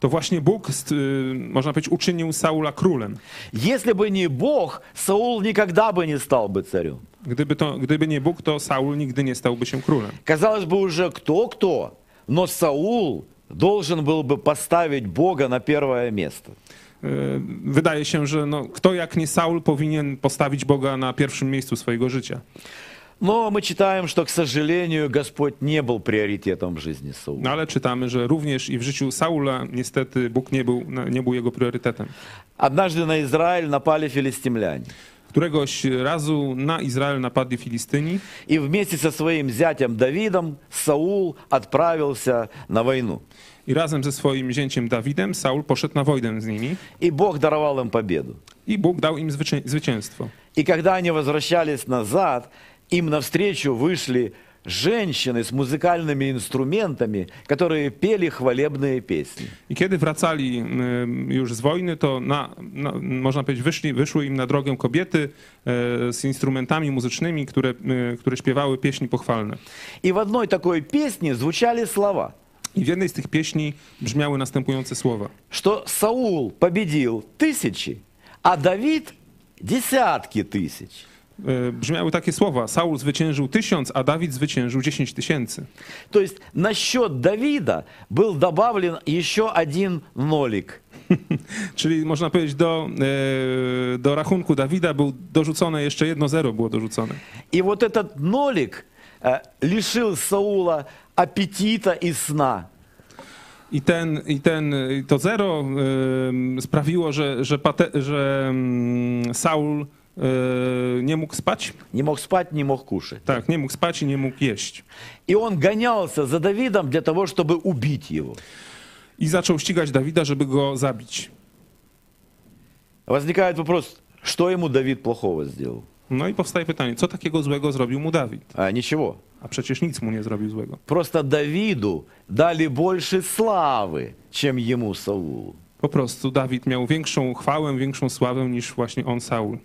To właśnie Bóg, y, można powiedzieć, uczynił Saula królem.
Если бы не Бог, Саул никогда бы не стал бы царем.
Gdyby, to, gdyby nie Bóg, to Saul nigdy nie stałby się królem.
Казалось бы, уже кто-кто, но Саул должен был бы поставить Бога на первое место.
Y, Wydaje się, że no, kto jak nie Saul powinien postawić Boga na pierwszym miejscu swojego życia.
Но мы читаем, что, к сожалению, Господь не был приоритетом в жизни Саула.
No ale czytamy, że również i w życiu Saula niestety Bóg nie był, nie był jego priorytetem.
Однажды на Израиль напали филистимляне.
Któregoś razu na Izrael napadli Filistyni
И вместе со своим зятем Давидом Саул отправился на войну.
i razem ze swoim zięciem Dawidem Saul poszedł na wojnę z nimi
И Бог даровал им победу.
Bóg dał im zwycię- zwycięstwo.
И когда они возвращались назад, им навстречу вышли женщины с музыкальными инструментами, которые пели хвалебные песни.
I kiedy wracali y, już z wojny, to na, na, można powiedzieć, wyszli, wyszły im na drogę kobiety y, z instrumentami muzycznymi, które, y, które śpiewały pieśni pochwalne.
И в одной такой песне звучали слова,
I w jednej z tych pieśni brzmiały następujące słowa.
что Саул победил тысячи, а Давид десятки тысяч.
Y, Brzmiały takie słowa. Saul zwyciężył tysiąc, a Dawid zwyciężył dziesięć tysięcy.
То есть на счет Давида был добавлен еще один нолик.
Czyli można powiedzieć, do, y, do rachunku Dawida był dorzucone jeszcze jedno zero było dorzucone.
И вот этот нолик э, лишил Саула аппетита и сна.
I, ten, i ten, to zero y, sprawiło, że, że, pate, że mm, Saul e, nie mógł spać.
Не мог спать, не мог кушать.
Tak, nie mógł spać i nie mógł jeść.
И он гонялся за Давидом для того, чтобы убить его.
I zaczął ścigać Dawida, żeby go zabić.
Возникает вопрос, что ему Давид плохого сделал?
No i powstaje pytanie, co takiego złego zrobił mu Dawid?
А, ничего.
A przecież nic mu nie zrobił złego.
Просто Давиду дали больше славы, чем ему Саулу.
Po prostu Dawid miał większą chwałę, większą sławę niż właśnie on Saul.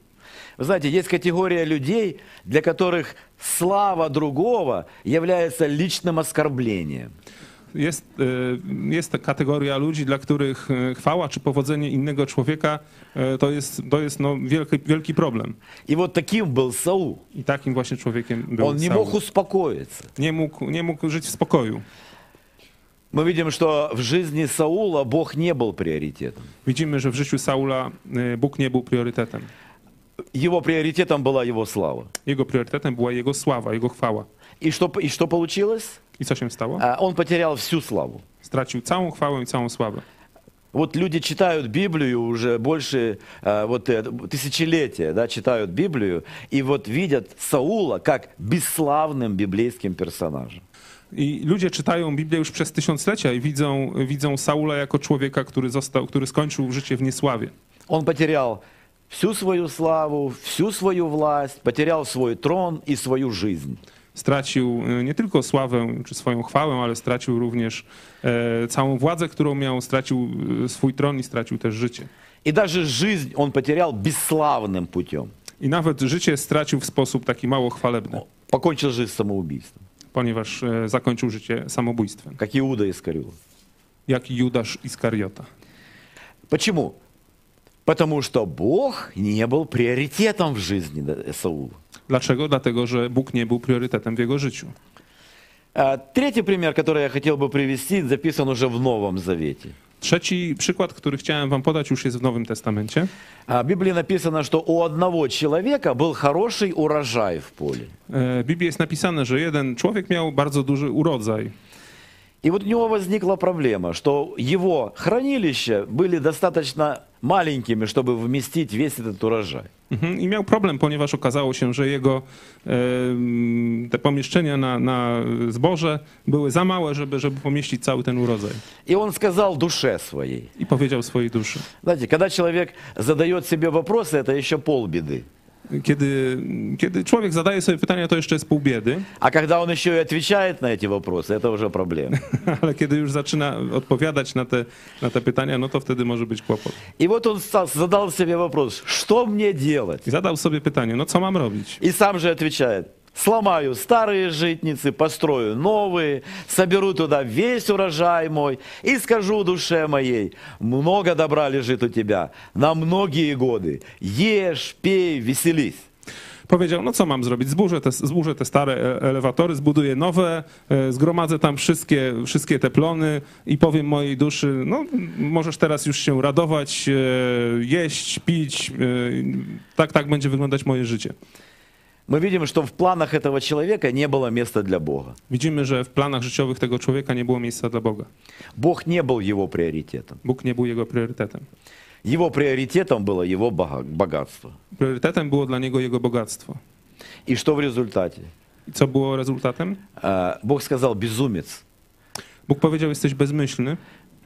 Вы знаете, есть категория людей, для которых слава другого является личным оскорблением.
Jest, e, jest ta kategoria ludzi, dla których e, chwała czy powodzenie innego człowieka e, to jest, to jest no, wielki, wielki problem.
И вот таким был Саул.
I takim właśnie człowiekiem był
Он не
Saul.
мог успокоиться.
Nie mógł, nie mógł żyć w spokoju.
Мы видим, что в жизни Саула Бог не был приоритетом.
Widzimy, że w życiu Saula e, Bóg nie był priorytetem.
Его приоритетом была его слава.
Jego priorytetem była jego sława, jego chwała.
И что, и что получилось?
Co się stało?
А, Он потерял всю славу.
Stracił całą chwałę i całą sławę.
Вот люди читают Библию уже больше а, вот, э, тысячелетия, да, читают Библию, и вот видят Саула как бесславным библейским персонажем.
I ludzie czytają Biblię już przez tysiąclecia i widzą, widzą Saula jako człowieka, który, został, który skończył życie w niesławie.
Он потерял всю свою славу, всю свою власть, потерял свой трон и свою жизнь.
Stracił e, nie tylko sławę czy swoją chwałę, ale stracił również e, całą władzę, którą miał, stracił e, swój tron i stracił też życie.
И даже жизнь он потерял бесславным путем.
I nawet życie stracił w sposób taki mało chwalebny,
Покончил жизнь самоубийством,
ponieważ e, zakończył życie samobójstwem,
как Иуда Искариот.
jak Judasz Iskariota.
Почему? Потому что Бог не был приоритетом в жизни Саула.
Dlaczego? Dlatego, że Bóg nie był priorytetem w jego życiu.
А, Третий пример, который я хотел бы привести, записан уже в Новом Завете.
Trzeci przykład, który chciałem wam podać, już jest w Nowym Testamencie.
А, В Библии написано, что у одного человека был хороший урожай в поле.
E, W Biblii jest napisane, że jeden człowiek miał bardzo duży urodzaj.
И вот у него возникла проблема, что его хранилища были достаточно маленькими, чтобы вместить весь этот урожай.
Mhm. I miał problem, ponieważ okazało się, że jego e, te pomieszczenia na, na zboże były za małe, żeby, żeby pomieścić cały ten urodzaj.
И он сказал душе своей.
I powiedział swojej duszy.
Знаете, когда человек задает себе вопросы, это еще полбеды.
Kiedy, kiedy człowiek zadaje sobie pytania, to jeszcze jest pół biedy,
А когда он еще и отвечает на эти вопросы, это уже проблема.
ale kiedy już zaczyna odpowiadać na te, na te pytania, no to wtedy może być kłopot.
И вот он стал- задал себе вопрос, что мне делать?
I zadał sobie pytanie, no co mam robić?
И сам же отвечает, сломаю старые житницы, построю новые, соберу туда весь урожай мой и скажу душе моей, много добра лежит у тебя на многие годы, ешь, пей, веселись.
Powiedział, no co mam zrobić? Zburzę te, zburzę te stare e- elewatory, zbuduję nowe, e, zgromadzę tam wszystkie, wszystkie te plony i powiem mojej duszy, no możesz teraz już się radować, e, jeść, pić, e, tak, tak będzie wyglądać moje życie.
Мы видим, что в планах этого человека не было места для Бога.
Widzimy, że w planach życiowych tego człowieka nie było miejsca dla Boga.
Бог не был его приоритетом.
Bóg nie był jego priorytetem.
Его приоритетом было его бога- богатство.
Priorytetem było dla niego jego bogactwo.
И что в результате?
I co było rezultatem?
А, Бог сказал, безумец,
Bóg powiedział, jesteś bezmyślny.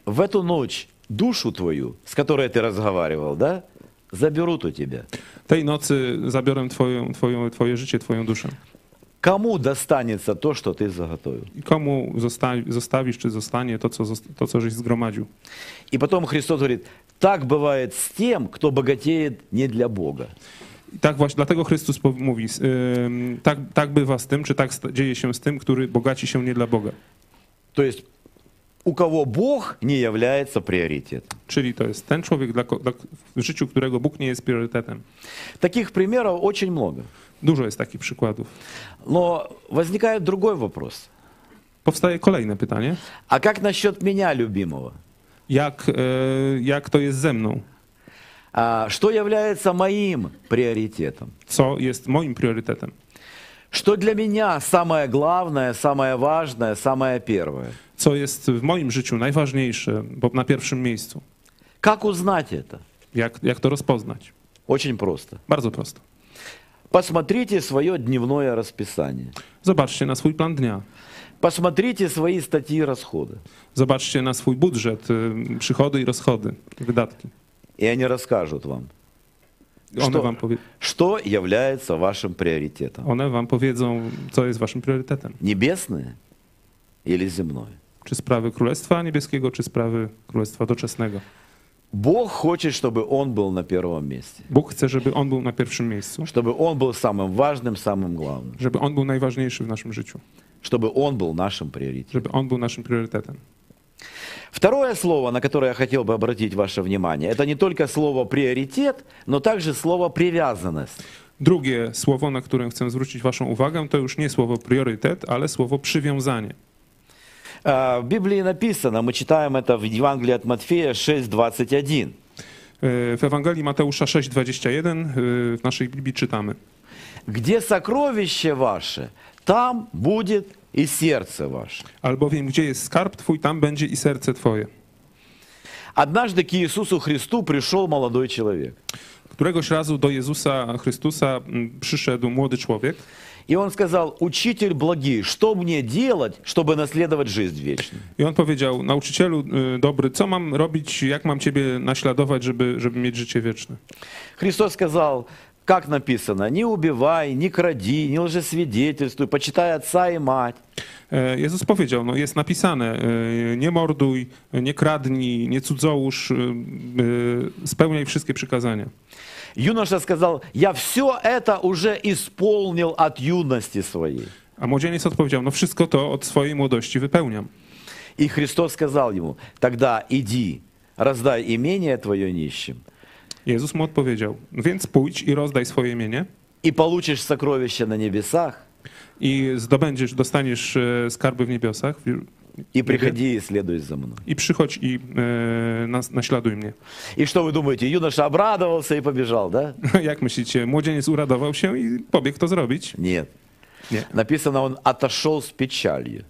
в эту ночь душу твою, с которой ты разговаривал, да, заберут у тебя.
Tej nocy zabiorę twoją, twoją, twoje życie, twoją duszę.
Кому достанется то, что ты заготовил?
I komu zosta- zostawisz, czy zostanie to co, zost- to, co żeś zgromadził?
И потом Христос говорит, так бывает с тем, кто богатеет не для Бога.
I tak właśnie, dlatego Chrystus po- mówi, s- ym, tak, tak bywa z tym, czy tak sta- dzieje się z tym, który bogaci się nie dla Boga.
То есть у кого Бог не является приоритетом.
Czyli to jest ten człowiek, dla, ko- dla, w życiu którego Bóg nie jest priorytetem.
Таких примеров очень много.
Dużo jest takich przykładów.
Но возникает другой вопрос.
Powstaje kolejne pytanie.
А как насчет меня, любимого?
Jak, e, jak to jest ze mną?
А, что является моим приоритетом?
Co jest moim priorytetem?
Что для меня самое главное, самое важное, самое первое?
Co jest w moim życiu najważniejsze, bo na pierwszym miejscu?
Как узнать это?
Jak, jak to rozpoznać?
Очень просто.
Bardzo prosto.
Посмотрите свое дневное расписание.
Zobaczcie na swój plan dnia.
Посмотрите свои статьи и расходы.
Zobaczcie na swój budżet, y, przychody i rozchody, wydatki.
И они расскажут вам,
One
Что?
wam, powie,
что является вашим приоритетом.
one wam powiedzą, co jest waszym priorytetem.
Небесное или земное.
Czy sprawy Królestwa Niebieskiego, czy sprawy Królestwa Doczesnego.
Бог хочет, чтобы Он был на первом месте.
Bóg chce, żeby On był na pierwszym miejscu,
Чтобы Он был самым важным, самым главным.
żeby On był najważniejszy w naszym życiu,
Чтобы Он был нашим приоритетом.
żeby On był naszym priorytetem.
Второе слово, на которое я хотел бы обратить ваше внимание, это не только слово приоритет, но также слово привязанность.
Drugie słowo, na które chcę zwrócić waszą uwagę, to już nie słowo priorytet, ale słowo przywiązanie.
В Библии написано, мы читаем это в Евангелии от Матфея 6:21.
Y, W Ewangelii Mateusza 6,21 y, w naszej Biblii czytamy.
Где сокровище ваше, там будет и сердце ваше.
Albowiem gdzie jest skarb twój, tam będzie i serce twoje.
Однажды к Иисусу Христу пришел молодой человек.
Któregoś razu do Jezusa Chrystusa mm, przyszedł młody człowiek
И он сказал, учитель благий, что мне делать, чтобы наследовать жизнь вечную?
i on powiedział, nauczycielu y, dobry, co mam robić, jak mam ciebie naśladować, żeby, żeby mieć życie wieczne?
Христос сказал, как написано, не убивай, не кради, не лжесвидетельствуй, почитай отца и мать.
E, Jezus powiedział, no jest napisane, e, nie morduj, nie kradnij, nie cudzołóż, e, e, spełniaj wszystkie przykazania.
Юноша сказал, я все это уже исполнил от юности своей.
A młodzieniec odpowiedział, no wszystko to od swojej młodości wypełniam.
И Христос сказал ему, тогда иди, раздай имение твое нищим,
Jezus mu odpowiedział, więc pójdź i rozdaj swoje mienie
и получишь сокровища на небесах,
i zdobędziesz, dostaniesz e, skarby w niebiosach w-
и приходи и следуй за мной.
i przychodź i e, nas, naśladuj mnie.
И что вы думаете, юноша обрадовался и побежал, да?
Jak myślicie, młodzieniec uradował się i pobiegł to zrobić?
Нет.
Nie.
Написано, он отошел с печалью.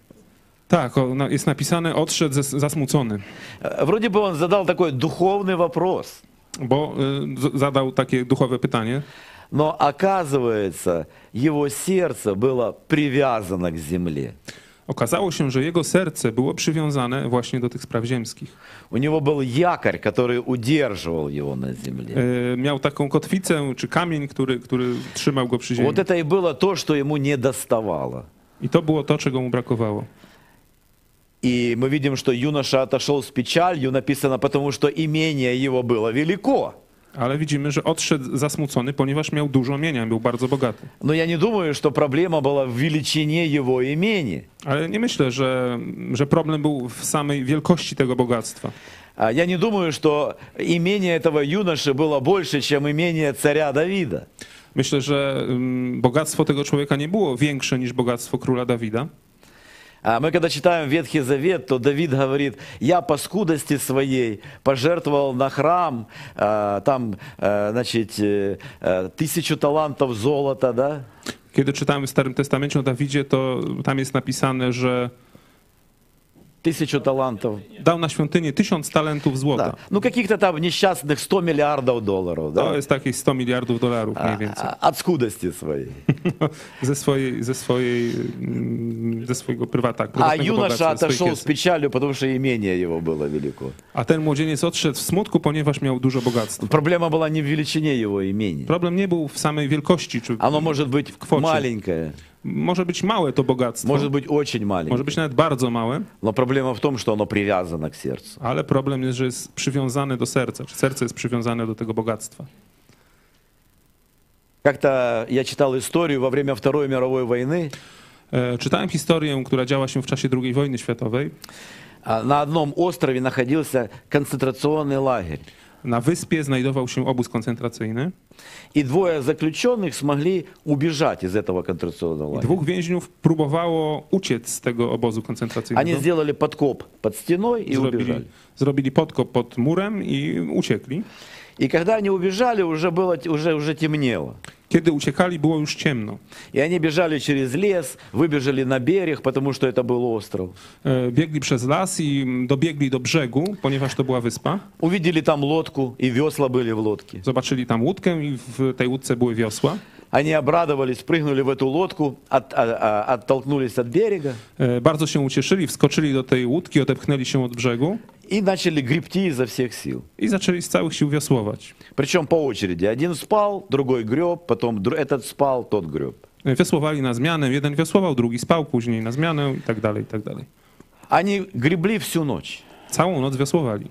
Tak, o, na- jest napisane, odszedł zas- zasmucony,
Э, Вроде бы он задал такой духовный вопрос,
bo e, z- zadał takie duchowe pytanie,
но оказывается, его сердце было привязано к земле.
Okazało się, że jego serce było przywiązane właśnie do tych spraw ziemskich.
У него был якорь, который удерживал его на земле.
E, Miał taką kotwicę czy kamień, który, który trzymał go przy ziemi.
Вот это и было то, что ему не доставало.
I to było to, czego mu brakowało.
И мы видим, что юноша отошел с печалью, написано, потому что имение его было велико.
Ale widzimy, że odszedł zasmucony, ponieważ miał dużo mienia, był bardzo bogaty.
Но я не думаю, что проблема была в величине его имени.
Ale nie myślę, że, że problem był w samej wielkości tego bogactwa.
А Я не думаю, что имение этого юноши было больше, чем имение царя Давида.
Myślę, że bogactwo tego człowieka nie było większe niż bogactwo króla Dawida.
А Мы когда читаем Ветхий Завет, то Давид говорит, я по скудости своей пожертвовал на храм, а, там, а, значит, э, э, тысячу талантов золота, да?
Kiedy czytamy w Starym Testamencie o Dawidzie, to tam jest napisane, że
Тысячу талантов.
dał na świątynię tysiąc talentów złota.
Да. Ну, каких-то там несчастных 100 миллиардов долларов,
To
да?
jest jakieś 100 miliardów dolarów mniej
А,
więcej.
а, От скудости своей.
Ze swojej, ze swojej, mm, ze swojego prywata,
А
prywatnego
юноша
bogactwa, swojej
отошел с
kiesy.
печалью, потому что имение его было велико.
A ten młodzieniec odszedł w smutku, ponieważ miał dużo bogactwa.
Проблема была не в величине его имения.
Problem nie był w samej wielkości, czy
Оно может быть
квоте.
маленькое,
może być małe to bogactwo,
может быть очень
może
маленькое.
być nawet bardzo małe,
Но проблема в том, что оно привязано к сердцу.
ale problem jest, że jest przywiązane do serca, czy serce jest przywiązane do tego bogactwa.
Как-то я читал историю во время Второй мировой войны.
E, Czytałem historię, która działa się w czasie II wojny światowej.
а, На одном острове находился концентрационный лагерь.
Na wyspie znajdował się obóz koncentracyjny.
И двое заключенных смогли убежать из этого концентрационного лагеря.
Dwóch więźniów próbowało uciec z tego obozu
Они
koncentracyjnego.
сделали подкоп под стеной и
Zrobili,
убежали.
zrobili podkop pod murem i uciekli.
И когда они убежали, уже, было, уже, уже темнело.
Kiedy uciekali, było już ciemno.
И они бежали через лес, выбежали на берег, потому что это был остров.
E, Biegli przez las i dobiegli do brzegu, ponieważ to była wyspa.
Увидели там лодку, и весла были в лодке.
Zobaczyli tam łódkę i w tej łódce były wiosła.
Они обрадовались, прыгнули в эту лодку, от- а- а- оттолкнулись от берега
E, Bardzo się ucieszyli, wskoczyli do tej łódki, odepchnęli się od brzegu
и начали гребти изо всех сил.
i zaczęli z całych sił wiosłować.
Причем по очереди. Один спал, другой греб, потом этот спал, тот греб.
E, Wiosłowali na zmianę, jeden wiosłował, drugi spał, później na zmianę i tak dalej, i tak dalej.
Они гребли всю ночь.
Całą noc wiosłowali.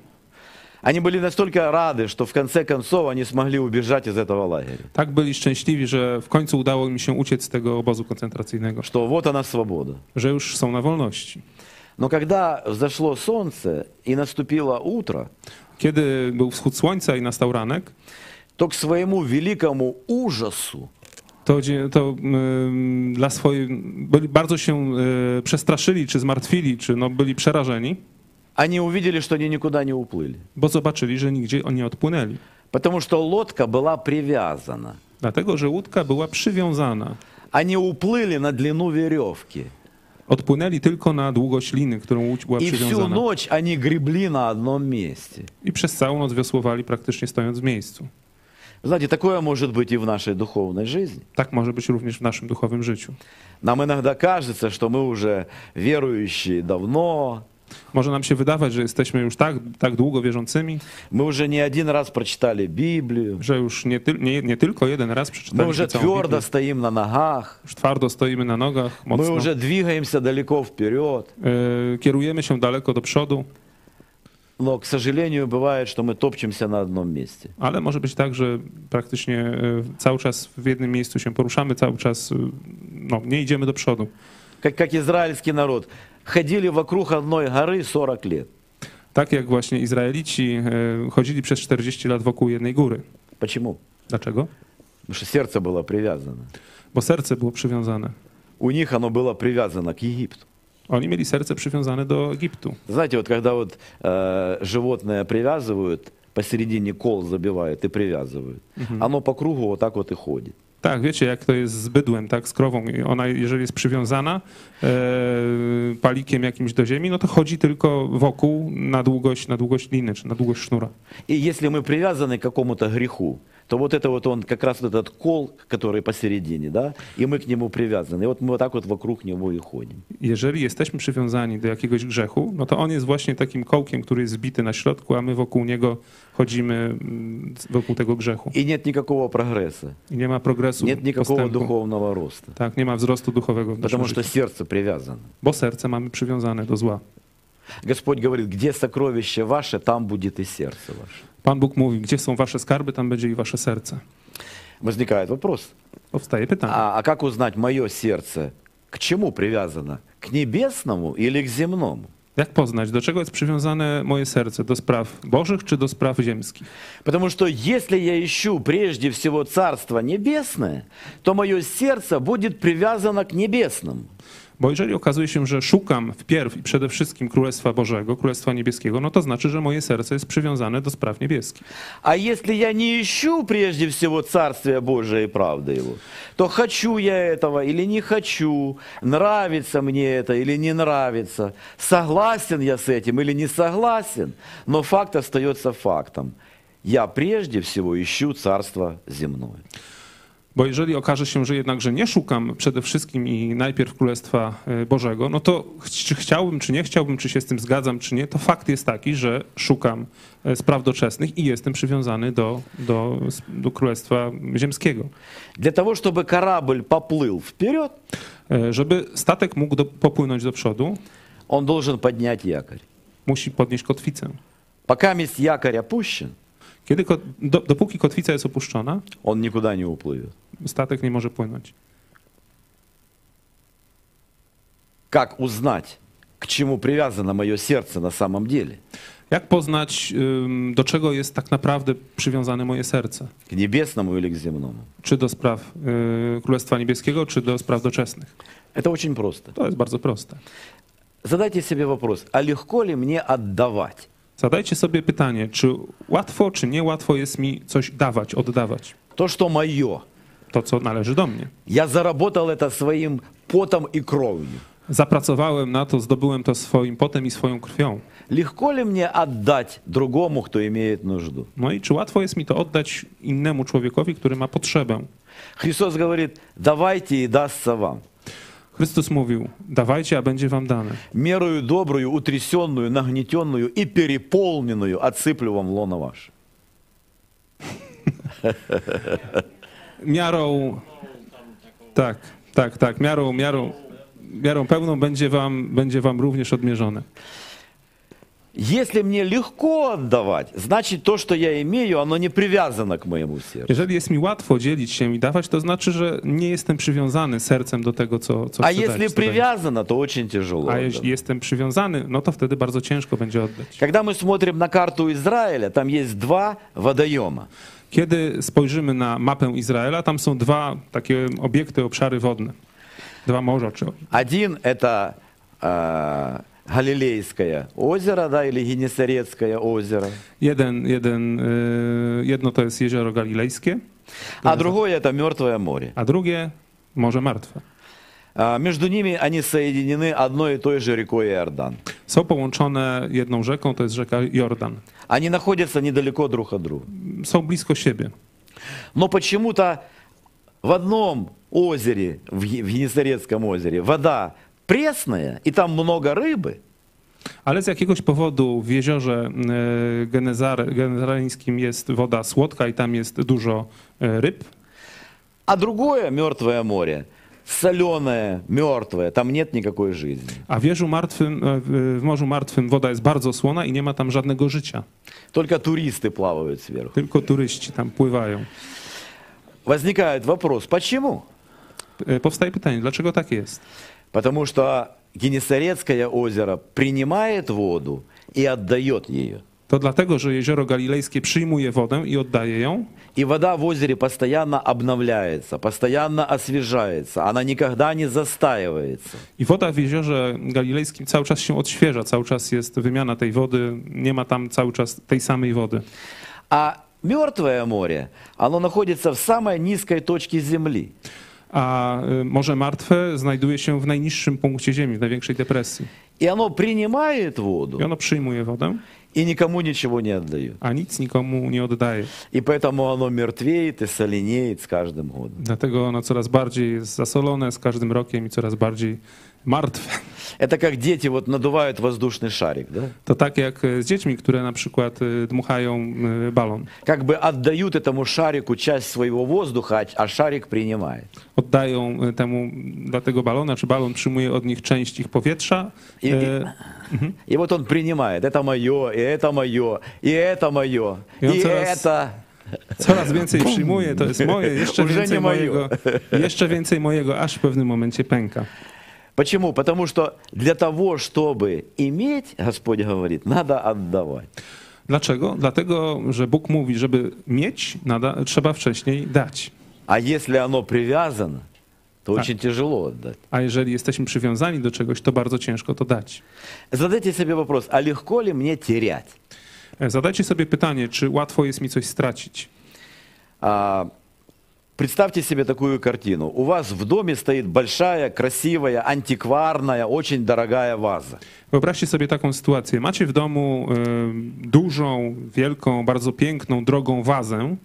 Они были настолько рады, что в конце концов они смогли убежать из этого лагеря.
Tak byli szczęśliwi, że w końcu udało im się uciec z tego obozu koncentracyjnego,
Что вот она свобода.
że już są na wolności.
Но когда взошло солнце и наступило утро,
Kiedy był wschód słońca i nastał ranek,
то к своему великому ужасу
to, dzie- to ym, dla swojej, byli, bardzo się y, przestraszyli, czy zmartwili, czy no, byli przerażeni,
они увидели, что они никуда не уплыли.
bo zobaczyli, że nigdzie oni odpłynęli.
Потому что лодка была привязана.
Dlatego, że łódka była przywiązana.
Они уплыли на длину веревки.
Odpłynęli tylko na długość liny, którą łódź była
И всю
przywiązana.
ночь они гребли на одном месте.
I przez całą noc wiosłowali praktycznie stojąc w miejscu.
Знаете, такое может быть и в нашей духовной жизни.
Tak może być również w naszym duchowym życiu.
Нам иногда кажется, что мы уже верующие давно,
Może nam się wydawać, że jesteśmy już tak, tak długo wierzącymi,
мы уже не один раз прочитали Библию,
że już nie, ty, nie, nie tylko jeden raz
мы
przeczytaliśmy
уже
całą
твердо
Biblię,
стоим на ногах,
już twardo stoimy na nogach,
мы
mocno,
уже двигаемся далеко вперед.
e, kierujemy się daleko do przodu,
Но, к сожалению, бывает, что мы топчемся на одном месте.
ale może być tak, że praktycznie e, cały czas w jednym miejscu się poruszamy, cały czas e, no, nie idziemy do przodu.
Как, как израильский народ. Ходили вокруг одной горы 40 лет.
Tak jak właśnie Izraelici e, chodzili przez 40 lat wokół jednej góry.
Почему?
Dlaczego?
Потому что сердце было привязано.
Bo serce było przywiązane.
У них оно было привязано к Египту.
Oni mieli serce przywiązane do Egiptu.
Знаете, вот когда вот э, животное привязывают, посередине кол забивают и привязывают, оно по кругу вот так вот и ходит.
Tak, wiecie, jak to jest z bydłem, tak, z krową. I Ona, jeżeli jest przywiązana e, palikiem jakimś do ziemi, no to chodzi tylko wokół na długość, na długość liny, czy na długość sznura.
И если мы привязаны к какому-то греху, то вот это вот он, как раз вот этот кол, который посередине, да, и мы к нему привязаны. И вот мы вот так вот вокруг него и ходим.
Jeżeli jesteśmy przywiązani do jakiegoś grzechu, no to on jest właśnie takim kołkiem, który jest zbity na środku, a my wokół niego chodzimy mm, wokół tego grzechu.
И нет никакого прогресса,
I nie ma progresu,
нет никакого
postępu.
духовного роста,
Tak, nie ma wzrostu duchowego w naszym
потому что
życiu,
сердце привязано.
bo serce mamy przywiązane do zła.
Господь говорит, где сокровище ваше, там будет и сердце ваше.
Pan Bóg mówi, gdzie są wasze skarby, tam będzie i wasze serce.
Возникает вопрос,
Powstaje pytanie.
а, а как узнать мое сердце? К чему привязано? К небесному или к земному?
Jak poznać, do czego jest przywiązane moje serce? Do spraw bożych czy do spraw ziemskich?
Потому что если я ищу прежде всего Царство Небесное, то мое сердце будет привязано к небесному.
Bo jeżeli okazuje się, że szukam wpierw i przede wszystkim Królestwa Bożego, Królestwa Niebieskiego, no to znaczy, że moje serce jest przywiązane do spraw niebieskich.
А если я не ищу прежде всего Царствия Божия и правды Его, то хочу я этого или не хочу, нравится мне это или не нравится, согласен я с этим или не согласен, но факт остается фактом. Я прежде всего ищу Царство земное.
Bo jeżeli okaże się, że jednakże nie szukam przede wszystkim i najpierw Królestwa e, Bożego, no to ch- czy chciałbym, czy nie chciałbym, czy się z tym zgadzam, czy nie, to fakt jest taki, że szukam e, spraw doczesnych i jestem przywiązany do, do, do Królestwa Ziemskiego.
Для того, чтобы корабль поплыл вперед,
E, Żeby statek mógł do, popłynąć do przodu,
он должен поднять якорь.
musi podnieść kotwicę.
Пока месть якорь опущен,
Kiedy, ko- do, dopóki kotwica jest opuszczona,
он никуда не уплывет.
statek nie może płynąć.
Как узнать, к чему привязано мое сердце на самом деле?
Jak poznać, ym, do czego jest tak naprawdę przywiązane moje serce?
К небесному или к земному?
Czy do spraw y, Królestwa Niebieskiego, czy do spraw doczesnych?
Это очень просто.
To jest bardzo proste.
Задайте себе вопрос, а легко ли мне отдавать?
Zadajcie sobie pytanie, czy łatwo, czy niełatwo jest mi coś dawać, oddawać?
То, что мое.
To, co należy do mnie.
Я заработал это своим потом и кровью.
Zapracowałem na to, zdobyłem to swoim potem i swoją krwią.
Легко ли мне отдать другому, кто имеет нужду?
No i czy łatwo jest mi to oddać innemu człowiekowi, który ma potrzebę?
Христос говорит, давайте и дастся вам.
Chrystus mówił, dawajcie, a będzie wam dane.
Мерою добрую, утрясенную, нагнетенную и переполненную отсыплю вам в лоно ваше.
Miarą, tak, tak, tak, miarą, miarą, miarą pełną będzie wam, będzie wam również odmierzone.
Если мне легко отдавать, значит то, что я имею, оно не привязано к моему сердцу.
Jeżeli jest mi łatwo dzielić się i dawać, to znaczy, że nie jestem przywiązany sercem do tego, co, co
А
chcę
если
dać, co daję.
привязано, то очень тяжело.
A
отдавать.
jeśli jestem przywiązany, no to wtedy bardzo ciężko będzie oddać.
Когда мы смотрим на карту Израиля, там есть два водоема.
Kiedy spojrzymy na mapę Izraela, tam są dwa takie obiekty, obszary wodne. Dwa morza. Czy...
Один это Галилейское озеро, да, или Генесарецкое озеро,
Jeden, jeden, y, jedno to jest jezioro galilejskie,
а другое это Мертвое море.
a drugie Morze Martwe.
А Между ними они соединены одной и той же рекой Иордан.
Są połączone jedną rzeką, to jest rzeka Jordan.
Они находятся недалеко друг от друга.
Są blisko siebie.
Но почему-то в одном озере, в Генесарецком озере, вода пресная, и там много рыбы,
Ale z jakiegoś powodu w jeziorze y, Genezare- genezareńskim jest woda słodka i tam jest dużo y, ryb,
а другое Мертвое море соленое, мертвое, там нет никакой жизни.
a w, jeżu martwym, y, w w Morzu Martwym woda jest bardzo słona i nie ma tam żadnego życia.
Только туристы плавают сверху.
Tylko turyści tam pływają.
Возникает вопрос, почему?
Y, Powstaje pytanie, dlaczego tak jest?
Потому что Генесарецкое озеро принимает воду и отдает ее.
To dlatego, że jezioro galilejskie przyjmuje wodę i oddaje ją,
И вода в озере постоянно обновляется, постоянно освежается, она никогда не застаивается.
i woda w jeziorze galilejskim cały czas się odświeża, cały czas jest wymiana tej wody, nie ma tam cały czas tej samej wody.
А мертвое море, оно находится в самой низкой точке Земли.
A y, Morze Martwe znajduje się w najniższym punkcie Ziemi, w największej depresji.
И оно принимает воду
I ono przyjmuje wodę,
и никому ничего не отдает.
a nic nikomu nie oddaje.
И поэтому оно мертвеет и соленеет с каждым годом.
Dlatego ono coraz bardziej jest zasolone z każdym rokiem i coraz bardziej martwe.
Это как дети вот надувают воздушный шарик, да?
To tak jak y, z dziećmi, które na przykład y, dmuchają y, balon.
Как бы отдают этому шарику часть своего воздуха, а- а шарик принимает.
Oddają y, temu dla tego balona, czy balon przyjmuje od nich część ich powietrza.
И,
y,
и- и вот он принимает. Это мое, и это мое, и это мое,
И он
и
coraz-
это.
Coraz więcej przyjmuje, to jest moje, jeszcze
Уже
więcej
nie moje.
mojego, jeszcze więcej mojego, aż w pewnym momencie pęka.
Почему? Потому что для того, чтобы иметь, Господь говорит, надо отдавать.
Dlaczego? Dlatego, że Bóg mówi, żeby mieć, nada, trzeba wcześniej dać.
А если оно привязано, то очень тяжело отдать.
A jeżeli jesteśmy przywiązani do czegoś, to bardzo ciężko to dać.
Задайте себе вопрос, а легко ли мне терять?
E, Zadajcie sobie pytanie, czy łatwo jest mi coś stracić.
А, представьте себе такую картину. У вас в доме стоит большая, красивая, антикварная, очень дорогая ваза.
Wyobraźcie sobie taką sytuację. Macie w domu e, dużą, wielką, bardzo piękną, drogą wazę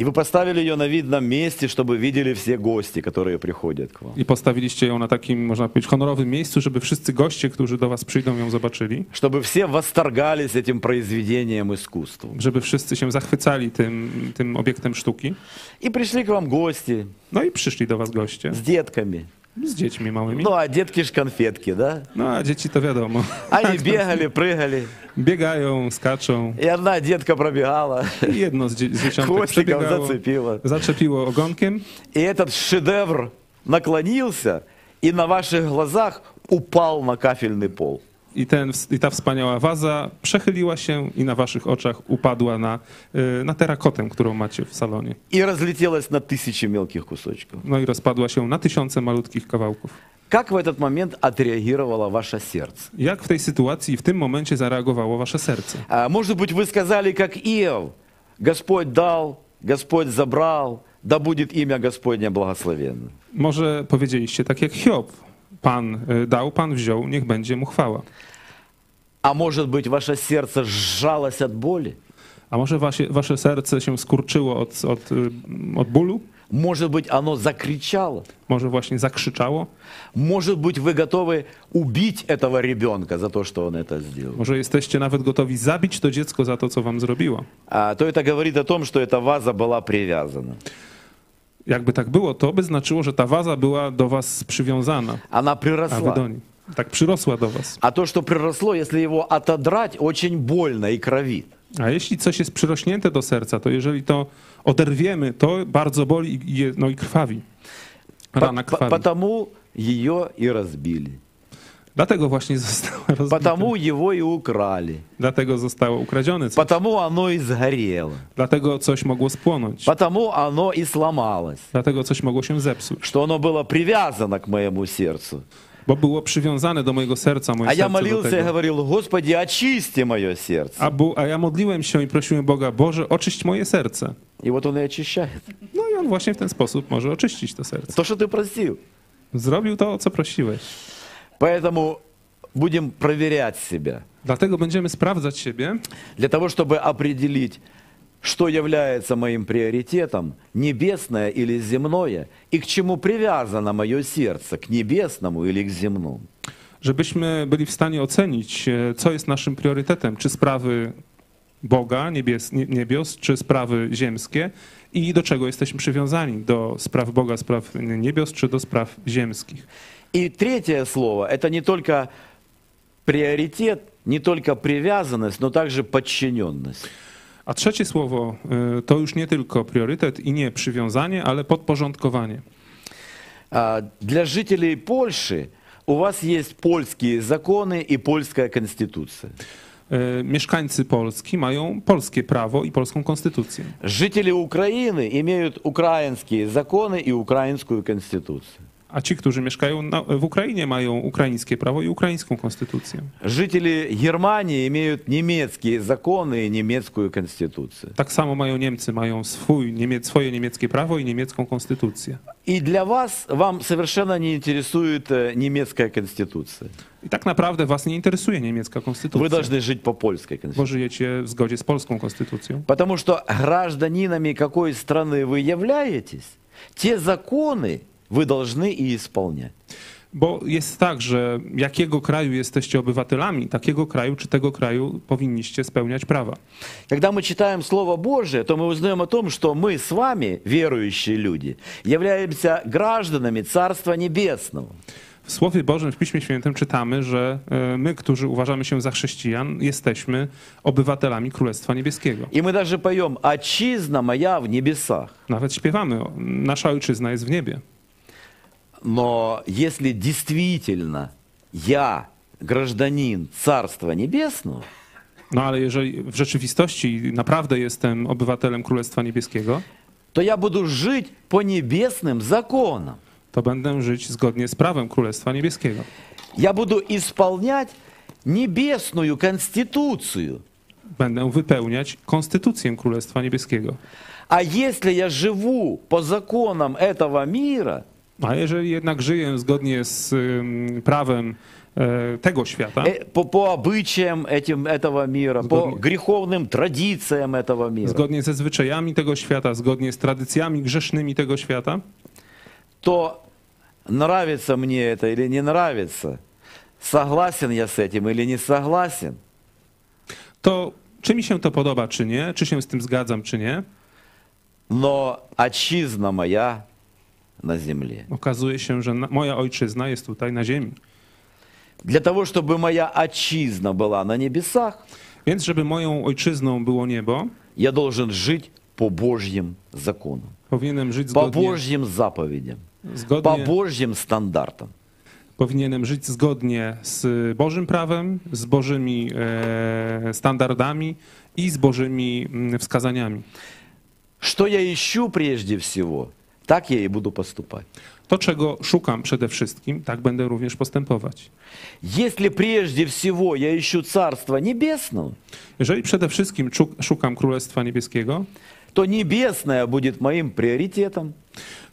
И вы поставили ее на видном месте, чтобы видели все гости, которые приходят к вам.
i postawiliście ją na takim, można powiedzieć, honorowym miejscu, żeby wszyscy goście, którzy do was przyjdą, ją zobaczyli,
Чтобы все восторгались этим произведением искусства.
żeby wszyscy się zachwycali tym, tym obiektem sztuki.
И пришли к вам гости
No i przyszli do was goście
с детками.
Z dziećmi małymi.
Ну, а детки ж конфетки, да?
No a dzieci to wiadomo.
Они бегали, прыгали.
Biegają, skaczą
И одна детка пробегала,
i jedno z, dzie- z dzieciątek
хвостиком
przebiegało,
зацепила.
zaczepiło ogonkiem
И этот шедевр наклонился и на ваших глазах упал на кафельный пол.
i, ten, i ta wspaniała waza przechyliła się i na waszych oczach upadła na, y, na terakotę, którą macie w salonie.
И разлетелась на тысячи мелких кусочков.
No i rozpadła się na tysiące malutkich kawałków.
Как в этот момент отреагировало ваше сердце?
Jak w tej sytuacji, w tym momencie zareagowało wasze serce?
А, Может быть, вы сказали, как Иов, Господь дал, Господь забрал, да будет имя Господне благословенно.
Może powiedzieliście tak jak Hiob. Pan y, dał, Pan wziął, niech będzie mu chwała.
А может быть, ваше сердце сжалось от боли?
A może wasze, wasze serce się skurczyło od, od, y, od bólu?
Может быть, оно закричало?
Może właśnie zakrzyczało?
Может быть, вы готовы убить этого ребенка за то, что он это сделал?
Może jesteście nawet gotowi zabić to dziecko za to, co wam zrobiło?
А, то это говорит о том, что эта ваза была привязана.
Jakby tak było, to by znaczyło, że ta waza była do was przywiązana,
Она
a wy
приросла.
do niej. Tak przyrosła do was.
А то, что приросло, если его отодрать, очень больно и кровит.
A jeśli coś jest przyrośnięte do serca, to jeżeli to oderwiemy, to bardzo boli i, je- no i krwawi. Rana
По- по-
krwawi.
Потому ее и разбили.
Dlatego właśnie została rozbita.
Потому его и украли.
Dlatego zostało ukradzione coś.
Потому оно и сгорело.
Dlatego coś mogło spłonąć.
Потому оно и сломалось.
Dlatego coś mogło się zepsuć.
Что оно было привязано к моему сердцу.
Bo było przywiązane do mojego serca, moje
А я
serce do
молился и
tego.
говорил, Господи, очисти мое сердце.
A, bu, a ja modliłem się i prosiłem Boga, Boże, oczyść moje serce.
И вот он и очищает.
No i on właśnie w ten sposób może oczyścić to serce.
То, что ты просил.
Zrobił to, o co prosiłeś.
Поэтому будем проверять себя.
Dlatego będziemy sprawdzać siebie,
Для того, чтобы определить, что является моим приоритетом, небесное или земное, и к чему привязано мое сердце, к небесному или к земному.
żebyśmy byli w stanie ocenić, e, co jest naszym priorytetem, czy sprawy Boga, niebies, nie- niebios, czy sprawy ziemskie i do czego jesteśmy przywiązani, do spraw Boga, spraw niebios, czy do spraw ziemskich.
И третье слово – это не только приоритет, не только привязанность, но также подчиненность.
A trzecie słowo e, to już nie tylko priorytet i nie przywiązanie, ale podporządkowanie.
А, Для жителей Польши у вас есть польские законы и польская конституция.
E, Mieszkańcy Polski mają polskie prawo i polską konstytucję.
Жители Украины имеют украинские законы и украинскую конституцию.
A ci, którzy mieszkają na, w Ukrainie, mają ukraińskie prawo i ukraińską konstytucję.
Жители Германии имеют немецкие законы и немецкую конституцию.
Tak samo mają Niemcy, mają swój, niemiec, swoje niemieckie prawo i niemiecką konstytucję.
И для вас, вам совершенно не интересует э, немецкая конституция.
I tak naprawdę was nie interesuje niemiecka
Вы
konstytucja,
должны жить по польской
bo
конституции.
żyjecie w zgodzie z polską konstytucją.
Потому что гражданинами какой страны вы являетесь, те законы вы должны и исполнять.
Bo jest tak, że jakiego kraju jesteście obywatelami, takiego kraju czy tego kraju powinniście spełniać prawa.
Когда мы читаем Слово Божие, то мы узнаем о том, что мы с вами, верующие люди, являемся гражданами Царства Небесного.
W Słowie Bożym, w Piśmie Świętym czytamy, że e, my, którzy uważamy się za chrześcijan, jesteśmy obywatelami Królestwa Niebieskiego.
И мы даже поем «Отчизна моя в небесах».
Nawet śpiewamy, o, nasza ojczyzna jest w niebie.
Но если действительно я гражданин Царства Небесного,
No ale jeżeli w rzeczywistości naprawdę jestem obywatelem Królestwa Niebieskiego,
то я буду жить по небесным законам.
to będę żyć zgodnie z prawem Królestwa Niebieskiego.
Я буду исполнять небесную конституцию.
Będę wypełniać konstytucję Królestwa Niebieskiego.
А если я живу по законам этого мира,
A jeżeli jednak żyję zgodnie z ym, prawem e, tego świata,
э, по, по обычаям этим, этого мира, по
Згодні.
греховным традициям этого мира,
zgodnie ze zwyczajami tego świata, zgodnie z tradycjami grzesznymi tego świata,
то нравится мне это или не нравится, согласен я с этим или не согласен,
to czy mi się to podoba, czy nie, czy się z tym zgadzam, czy nie,
но отчизна моя на земле.
okazuje się, że na, moja ojczyzna jest tutaj na ziemi.
Для того, чтобы моя отчизна была на небесах,
Więc żeby moją ojczyzną było niebo,
я должен жить по Божьим законам,
powinienem żyć
по
zgodnie,
Божьим заповедям, по
zgodnie,
Божьим стандартам.
powinienem żyć zgodnie z Bożym prawem, z Bożymi e, standardami i z Bożymi mm, wskazaniami.
Что я ищу прежде всего, так я и буду поступать.
To, czego szukam przede wszystkim, tak będę również postępować.
Если прежде всего я ищу Царство Небесного,
Jeżeli przede wszystkim czu- szukam Królestwa Niebieskiego,
то небесное будет моим приоритетом,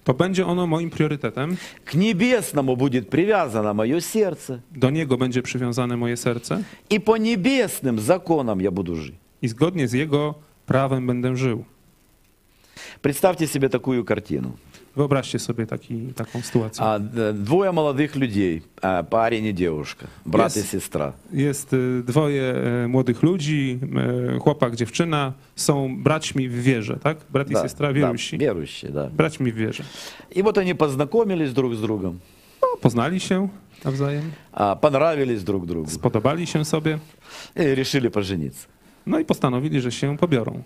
to będzie ono moim priorytetem.
к небесному будет привязано мое сердце,
Do niego będzie przywiązane moje serce
и по небесным законам я буду жить.
i zgodnie z jego prawem będę żył.
Представьте себе такую картину.
Wyobraźcie sobie taki, taką sytuację.
А, д- Двое молодых людей, а, парень и девушка, брат и
Yes.
сестра.
Jest y, dwoje e, młodych ludzi, e, chłopak, dziewczyna, są braćmi w wierze, tak? Brat i
Да,
siostra
да,
wierusi.
верующие, да.
Braćmi w wierze.
И вот они познакомились друг с другом,
No, poznali się nawzajem,
а, понравились друг другу
spodobali się sobie,
и решили пожениться.
no i postanowili, że się pobiorą.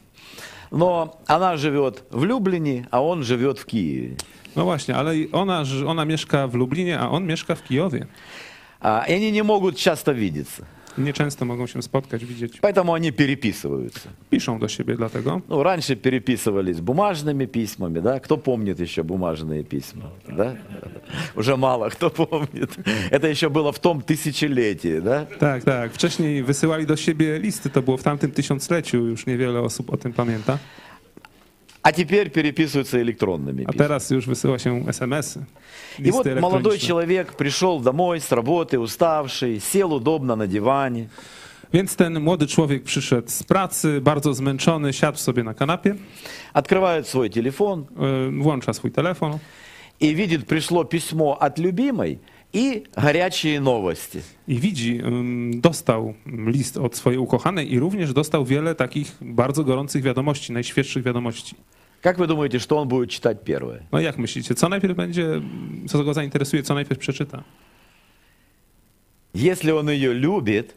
Но она живет в Люблине, а он живет в Киеве.
No właśnie, ale i ona, ż- ona mieszka w Lublinie, a on mieszka w Kijowie.
А, И они не могут часто видеться.
Nieczęsto mogą się spotkać, widzieć.
Поэтому они переписываются.
Piszą do siebie dlatego.
Ну, раньше переписывались бумажными письмами, да? Кто помнит еще бумажные письма, да? Уже мало кто помнит. Это еще было в том тысячелетии, да?
Tak, tak. Wcześniej wysyłali do siebie listy, to było w tamtym tysiącleciu, już niewiele osób o tym pamięta.
А теперь переписываются электронными письмами.
teraz już wysyła się SMS-y.
И вот молодой человек пришел домой с работы, уставший, сел удобно на диване,
Więc ten młody człowiek przyszedł z pracy, bardzo zmęczony, siadł sobie na kanapie,
открывает свой телефон
y, włącza swój telefon
и видит, пришло письмо от любимой и горячие новости.
i widzi, ym, dostał list od swojej ukochanej i również dostał wiele takich bardzo gorących wiadomości, najświeższych wiadomości.
Как вы думаете, что он будет читать первое?
No i jak myślicie, co najpierw będzie, co go zainteresuje, co najpierw przeczyta?
Если он ее любит,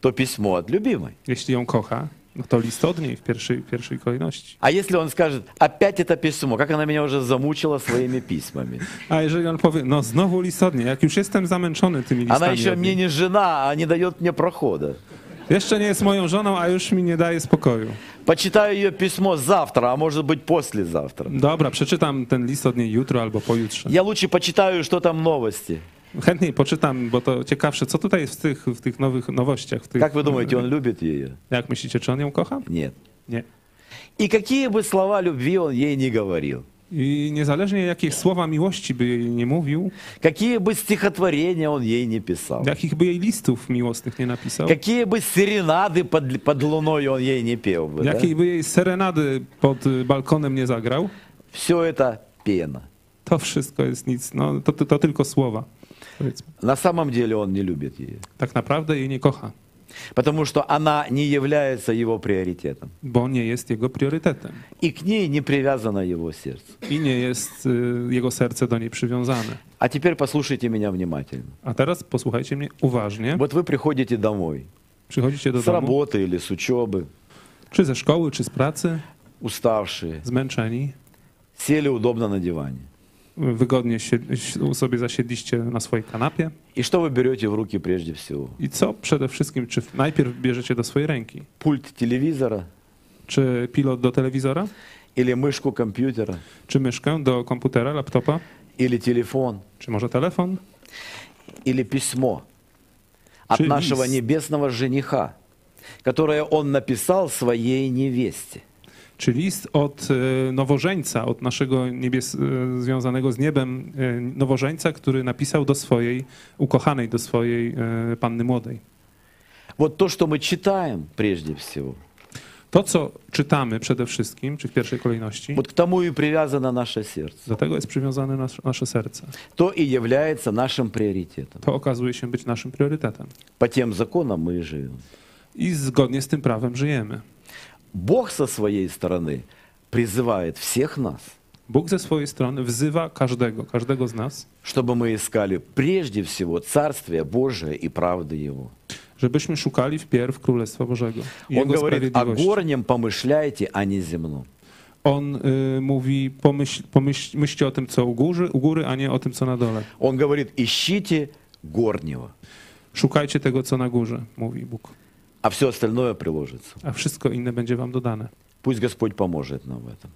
то письмо от любимой.
Jeśli ją kocha, no to list od niej w pierwszej, pierwszej kolejności.
А если он скажет, опять это письмо, как она меня уже замучила своими письмами.
A jeżeli on powie, no znowu list od niej, jak już jestem zamęczony tymi
Она
listami,
еще
od
мне
niej,
не жена, а не дает мне прохода.
jeszcze nie jest moją żoną, a już mi nie daje spokoju.
Почитаю ее письмо завтра, а может быть послезавтра.
Dobra, przeczytam ten list od niej jutro albo pojutrze.
Я лучше почитаю, что там новости.
Chętniej poczytam, bo to ciekawsze, co tutaj jest w tych, w tych nowych nowościach. W tych,
Как вы думаете, он любит ее?
Jak myślicie, czy on ją kocha?
Нет.
Nie.
И какие бы слова любви он ей не говорил,
I niezależnie jakie słowa miłości by jej nie mówił,
какие бы стихотворения он ей не писал,
jakich by jej listów miłosnych nie napisał,
какие бы серенады под, под луной он ей не пел бы, да?
jakiej by jej serenady pod y, balkonem nie zagrał,
все это пена.
to wszystko jest nic, no to, to, to tylko słowa. Powiedzmy.
На самом деле он не любит ее,
Tak naprawdę jej nie kocha,
потому что она не является его приоритетом.
bo nie jest jego priorytetem
И к ней не привязано его сердце.
i nie jest y, jego serce do niej przywiązane.
А теперь послушайте меня внимательно.
A teraz posłuchajcie mnie uważnie.
Вот вы приходите домой
Przychodzicie do
с
domu,
работы или с учебы,
czy ze szkoły, czy z pracy,
уставшие,
zmęczeni,
сели удобно на диване.
wygodnie się, sobie zasiedliście na swojej kanapie.
И что вы берете в руки прежде всего?
I co przede wszystkim, czy najpierw bierzecie do swojej ręki?
Пульт телевизора
Czy pilot do telewizora,
или мышку компьютера
czy myszkę do komputera, laptopa,
или телефон
czy może telefon,
или письмо от
Чи
нашего
лист.
небесного жениха, которое он написал своей невесте.
czy list od e, nowożeńca, od naszego niebies, e, związanego z niebem e, nowożeńca, który napisał do swojej ukochanej, do swojej e, panny młodej.
Вот то, что мы читаем прежде всего,
To, co czytamy przede wszystkim, czy w pierwszej kolejności,
вот к тому и привязано наше сердце.
do tego jest przywiązane nas, nasze serce.
То и является нашим приоритетом.
To okazuje się być naszym priorytetem.
По тем законам мы и живем.
I zgodnie z tym prawem żyjemy.
Бог со своей стороны призывает всех нас,
Bóg ze swojej strony wzywa każdego, każdego z nas,
чтобы мы искали прежде всего Царствие Божие и правды Его.
żebyśmy szukali wpierw Królestwa Bożego i
Он
Jego
говорит, о горнем помышляйте, а не земном.
On y, mówi, pomyśl, pomyśl, myślcie o tym, co u góry, u góry, a nie o tym, co na dole.
Он говорит, ищите горнего,
Szukajcie tego, co na górze, mówi Bóg,
а все остальное приложится.
a wszystko inne będzie wam dodane.
Пусть Господь поможет нам в этом.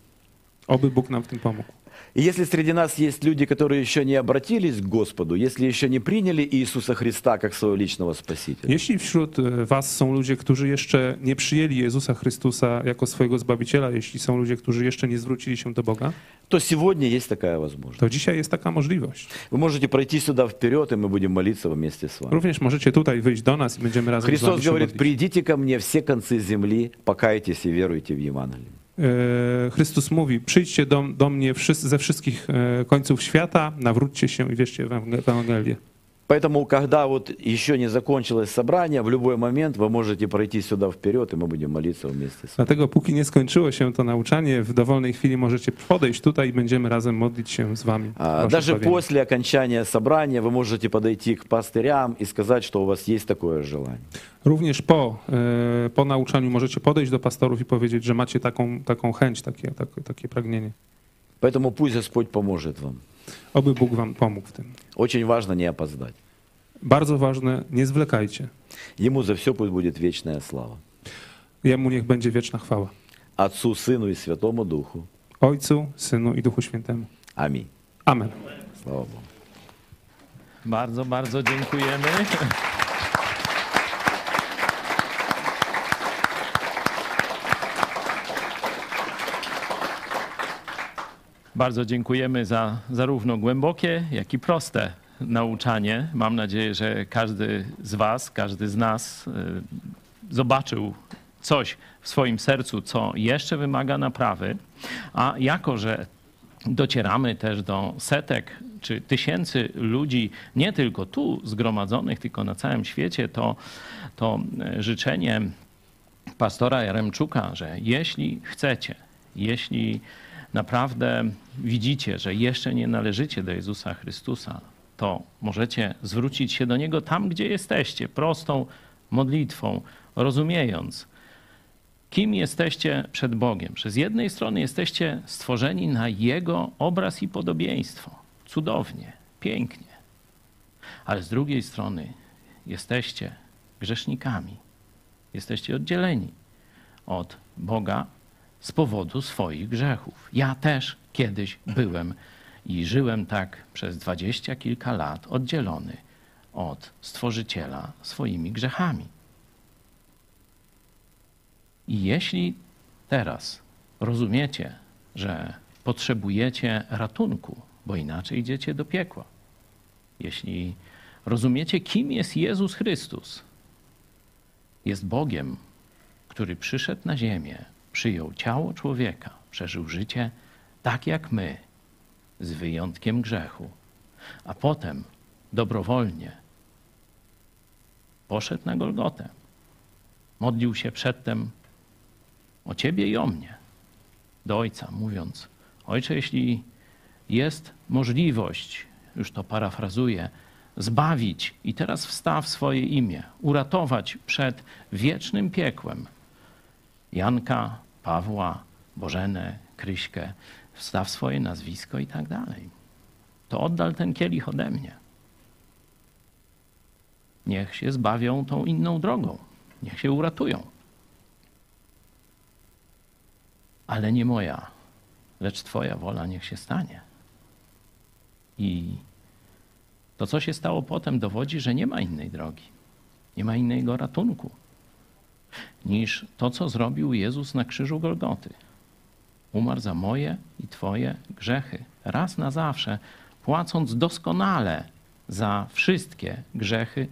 Oby Bóg nam w tym pomógł.
И если среди нас есть люди, которые еще не обратились к Господу, если еще не приняли Иисуса Христа как своего личного Спасителя,
Jeśli wśród e, was są ludzie, którzy jeszcze nie przyjęli Jezusa Chrystusa jako swojego Zbawiciela, jeśli są ludzie, którzy jeszcze nie zwrócili się do Boga,
то сегодня есть такая возможность.
to dzisiaj jest taka możliwość.
Вы можете пройти сюда вперед, и мы будем молиться вместе с вами.
Również możecie tutaj wyjść do nas i będziemy razem z
Христос
wami
говорит, придите ко мне все концы земли, покайтесь и веруйте в Евангелие.
E, Chrystus mówi, przyjdźcie do, do mnie wszyscy, ze wszystkich e, końców świata, nawróćcie się i wierzcie w Ewang- w Ewangelię.
Поэтому, когда вот еще не закончилось собрание, в любой момент вы можете пройти сюда вперед, и мы будем молиться вместе с вами.
Dlatego póki nie skończyło się to nauczanie, w dowolnej chwili możecie podejść tutaj i będziemy razem modlić się z wami.
Даже
zbawienie.
после окончания собрания вы можете подойти к пастырям и сказать, что у вас есть такое желание.
Również po, e, po nauczaniu możecie podejść do pastorów i powiedzieć, że macie taką, taką chęć, takie, takie, takie pragnienie.
Поэтому пусть Господь поможет вам.
Oby Bóg wam pomógł w tym.
Очень важно не опоздать.
Bardzo ważne, nie zwlekajcie.
Ему за все пусть будет вечная слава.
Jemu niech będzie wieczna chwała.
Отцу, Сыну и Святому Духу.
Ojcu, Synu i Duchu Świętemu.
Аминь.
Amen.
Слава Богу.
Bardzo, bardzo dziękujemy. Bardzo dziękujemy za zarówno głębokie, jak i proste nauczanie. Mam nadzieję, że każdy z Was, każdy z nas y, zobaczył coś w swoim sercu, co jeszcze wymaga naprawy. A jako, że docieramy też do setek czy tysięcy ludzi, nie tylko tu zgromadzonych, tylko na całym świecie, to, to e, życzenie pastora Jaremczuka, że jeśli chcecie, jeśli naprawdę widzicie, że jeszcze nie należycie do Jezusa Chrystusa, to możecie zwrócić się do Niego tam, gdzie jesteście, prostą modlitwą, rozumiejąc, kim jesteście przed Bogiem. Że z jednej strony jesteście stworzeni na Jego obraz i podobieństwo. Cudownie, pięknie. Ale z drugiej strony jesteście grzesznikami. Jesteście oddzieleni od Boga z powodu swoich grzechów. Ja też kiedyś byłem i żyłem tak przez dwadzieścia kilka lat oddzielony od Stworzyciela swoimi grzechami. I jeśli teraz rozumiecie, że potrzebujecie ratunku, bo inaczej idziecie do piekła, jeśli rozumiecie, kim jest Jezus Chrystus, jest Bogiem, który przyszedł na ziemię, przyjął ciało człowieka, przeżył życie tak jak my, z wyjątkiem grzechu, a potem dobrowolnie poszedł na Golgotę. Modlił się przedtem o ciebie i o mnie do Ojca, mówiąc: Ojcze, jeśli jest możliwość, już to parafrazuję, zbawić i teraz wstaw swoje imię, uratować przed wiecznym piekłem Janka, Pawła, Bożenę, Kryśkę, wstaw swoje nazwisko i tak dalej. To oddal ten kielich ode mnie. Niech się zbawią tą inną drogą. Niech się uratują. Ale nie moja, lecz Twoja wola niech się stanie. I to, co się stało potem, dowodzi, że nie ma innej drogi, nie ma innego ratunku niż to, co zrobił Jezus na krzyżu Golgoty. Umarł za moje i Twoje grzechy, raz na zawsze, płacąc doskonale za wszystkie grzechy,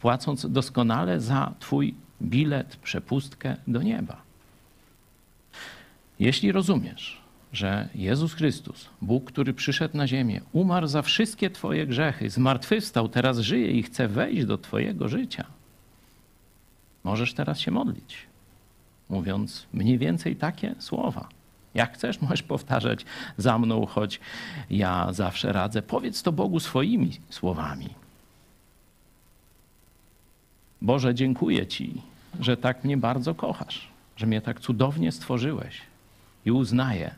płacąc doskonale za Twój bilet, przepustkę do nieba. Jeśli rozumiesz, że Jezus Chrystus, Bóg, który przyszedł na ziemię, umarł za wszystkie Twoje grzechy, zmartwychwstał, teraz żyje i chce wejść do Twojego życia, możesz teraz się modlić, mówiąc mniej więcej takie słowa. Jak chcesz, możesz powtarzać za mną, choć ja zawsze radzę. Powiedz to Bogu swoimi słowami. Boże, dziękuję Ci, że tak mnie bardzo kochasz, że mnie tak cudownie stworzyłeś i uznaję,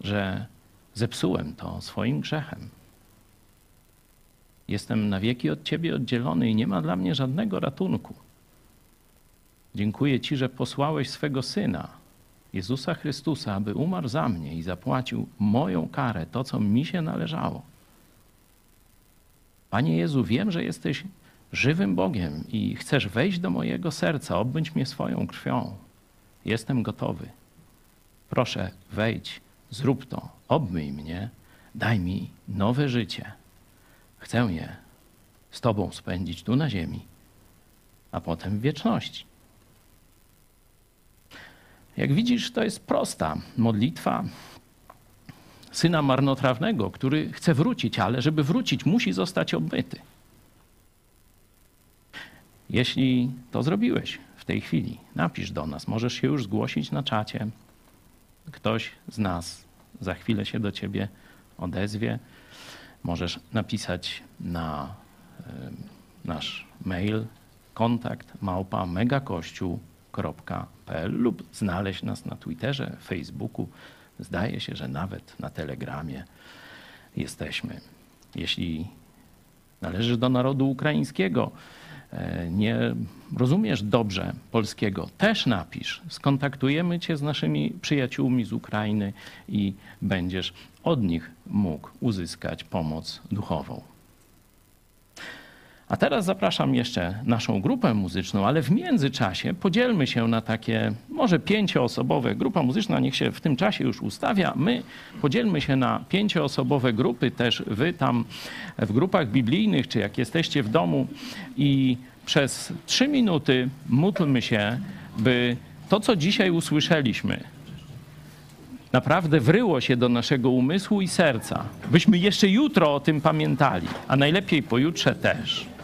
że zepsułem to swoim grzechem. Jestem na wieki od Ciebie oddzielony i nie ma dla mnie żadnego ratunku. Dziękuję Ci, że posłałeś swego Syna Jezusa Chrystusa, aby umarł za mnie i zapłacił moją karę, to co mi się należało. Panie Jezu, wiem, że jesteś żywym Bogiem i chcesz wejść do mojego serca, obmyć mnie swoją krwią. Jestem gotowy. Proszę, wejdź, zrób to, obmyj mnie, daj mi nowe życie. Chcę je z Tobą spędzić tu na ziemi, a potem w wieczności. Jak widzisz, to jest prosta modlitwa syna marnotrawnego, który chce wrócić, ale żeby wrócić, musi zostać obmyty. Jeśli to zrobiłeś w tej chwili, napisz do nas. Możesz się już zgłosić na czacie. Ktoś z nas za chwilę się do ciebie odezwie. Możesz napisać na nasz mail kontakt małpa lub znaleźć nas na Twitterze, Facebooku. Zdaje się, że nawet na Telegramie jesteśmy. Jeśli należysz do narodu ukraińskiego, e, nie rozumiesz dobrze polskiego, też napisz. Skontaktujemy cię z naszymi przyjaciółmi z Ukrainy i będziesz od nich mógł uzyskać pomoc duchową. A teraz zapraszam jeszcze naszą grupę muzyczną, ale w międzyczasie podzielmy się na takie może pięcioosobowe. Grupa muzyczna niech się w tym czasie już ustawia. My podzielmy się na pięcioosobowe grupy, też wy tam w grupach biblijnych, czy jak jesteście w domu i przez trzy minuty módlmy się, by to, co dzisiaj usłyszeliśmy, naprawdę wryło się do naszego umysłu i serca, byśmy jeszcze jutro o tym pamiętali, a najlepiej pojutrze też.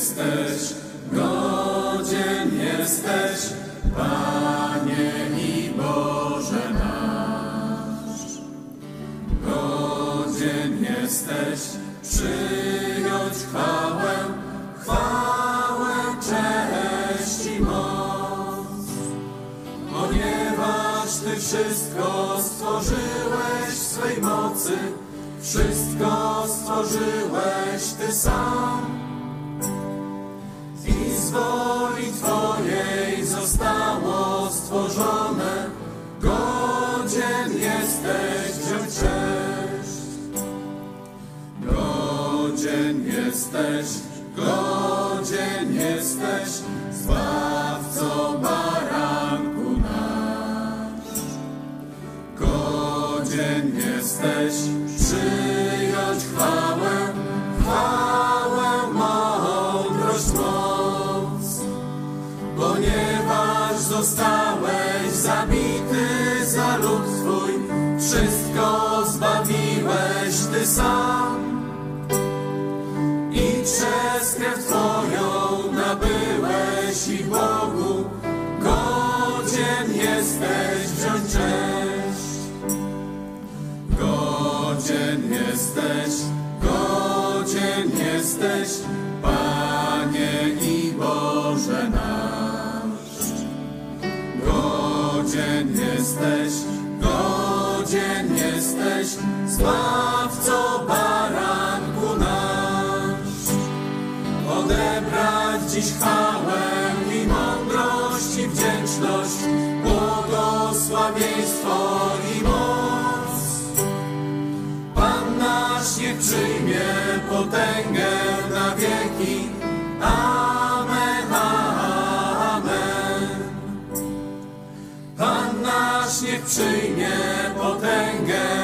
jesteś. potęgę na wieki. Amen, amen. Pan nasz niech przyjmie potęgę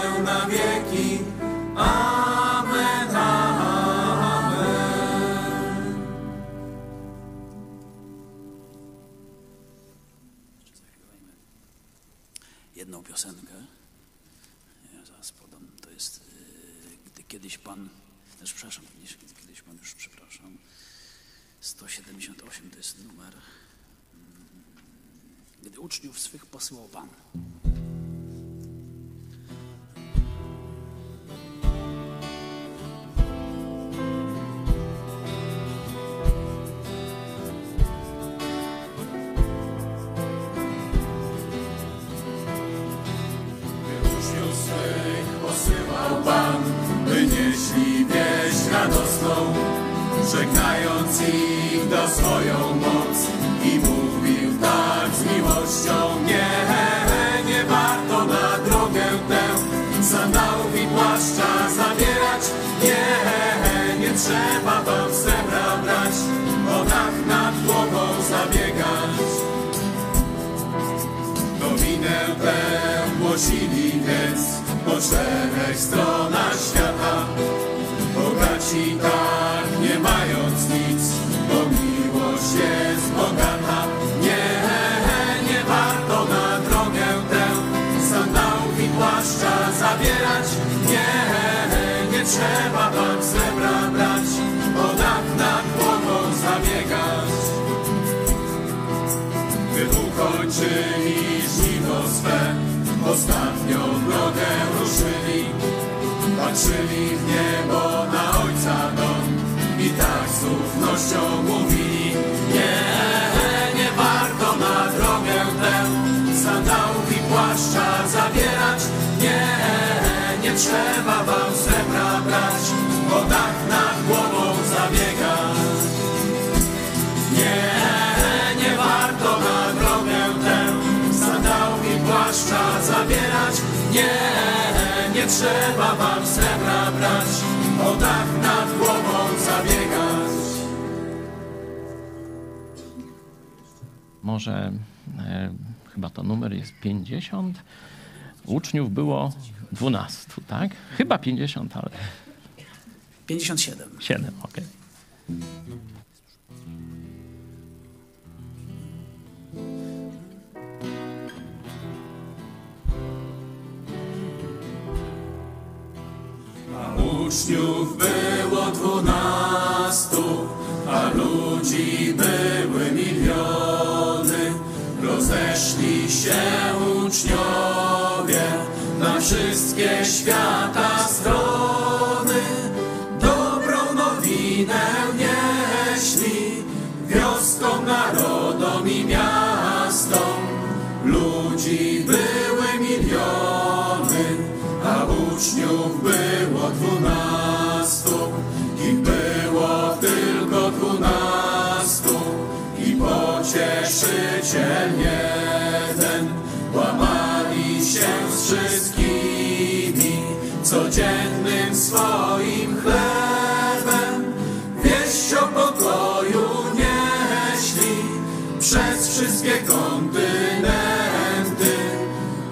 50, ale...
57.
7, okej. Okay.
A uczniów było dwunastu, a ludzi były miliony. Rozeszli się uczniowie na wszystkie świata. Wioskom, narodom i miastom. Ludzi były miliony, a uczniów było dwunastu. Ich było tylko dwunastu i pocieszyciel jeden. Łamali się z wszystkimi codziennym swoim kontynenty.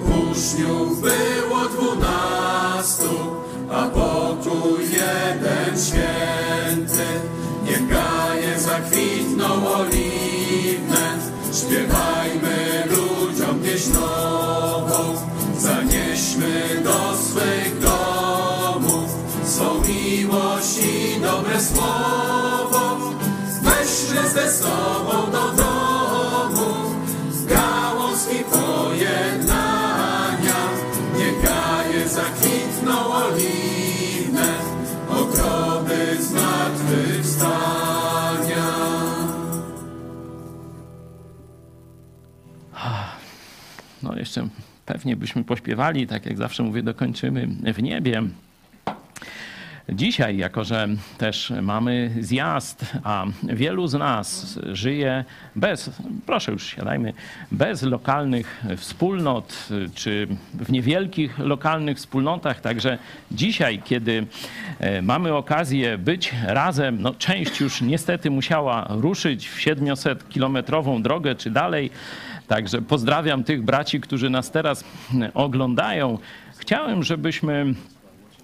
Uczniów było dwunastu, a pokój jeden święty. Niech gaje zakwitną oliwne, śpiewajmy ludziom pieśń nową. Zanieśmy do swych domów swą miłość i dobre słowo. Weźmy ze sobą do domu
pewnie byśmy pośpiewali, tak jak zawsze mówię, dokończymy w niebie. Dzisiaj, jako że też mamy zjazd, a wielu z nas żyje bez, proszę już siadajmy, bez lokalnych wspólnot, czy w niewielkich lokalnych wspólnotach. Także dzisiaj, kiedy e, mamy okazję być razem, no część już niestety musiała ruszyć w 700-kilometrową drogę czy dalej. Także pozdrawiam tych braci, którzy nas teraz oglądają. Chciałem, żebyśmy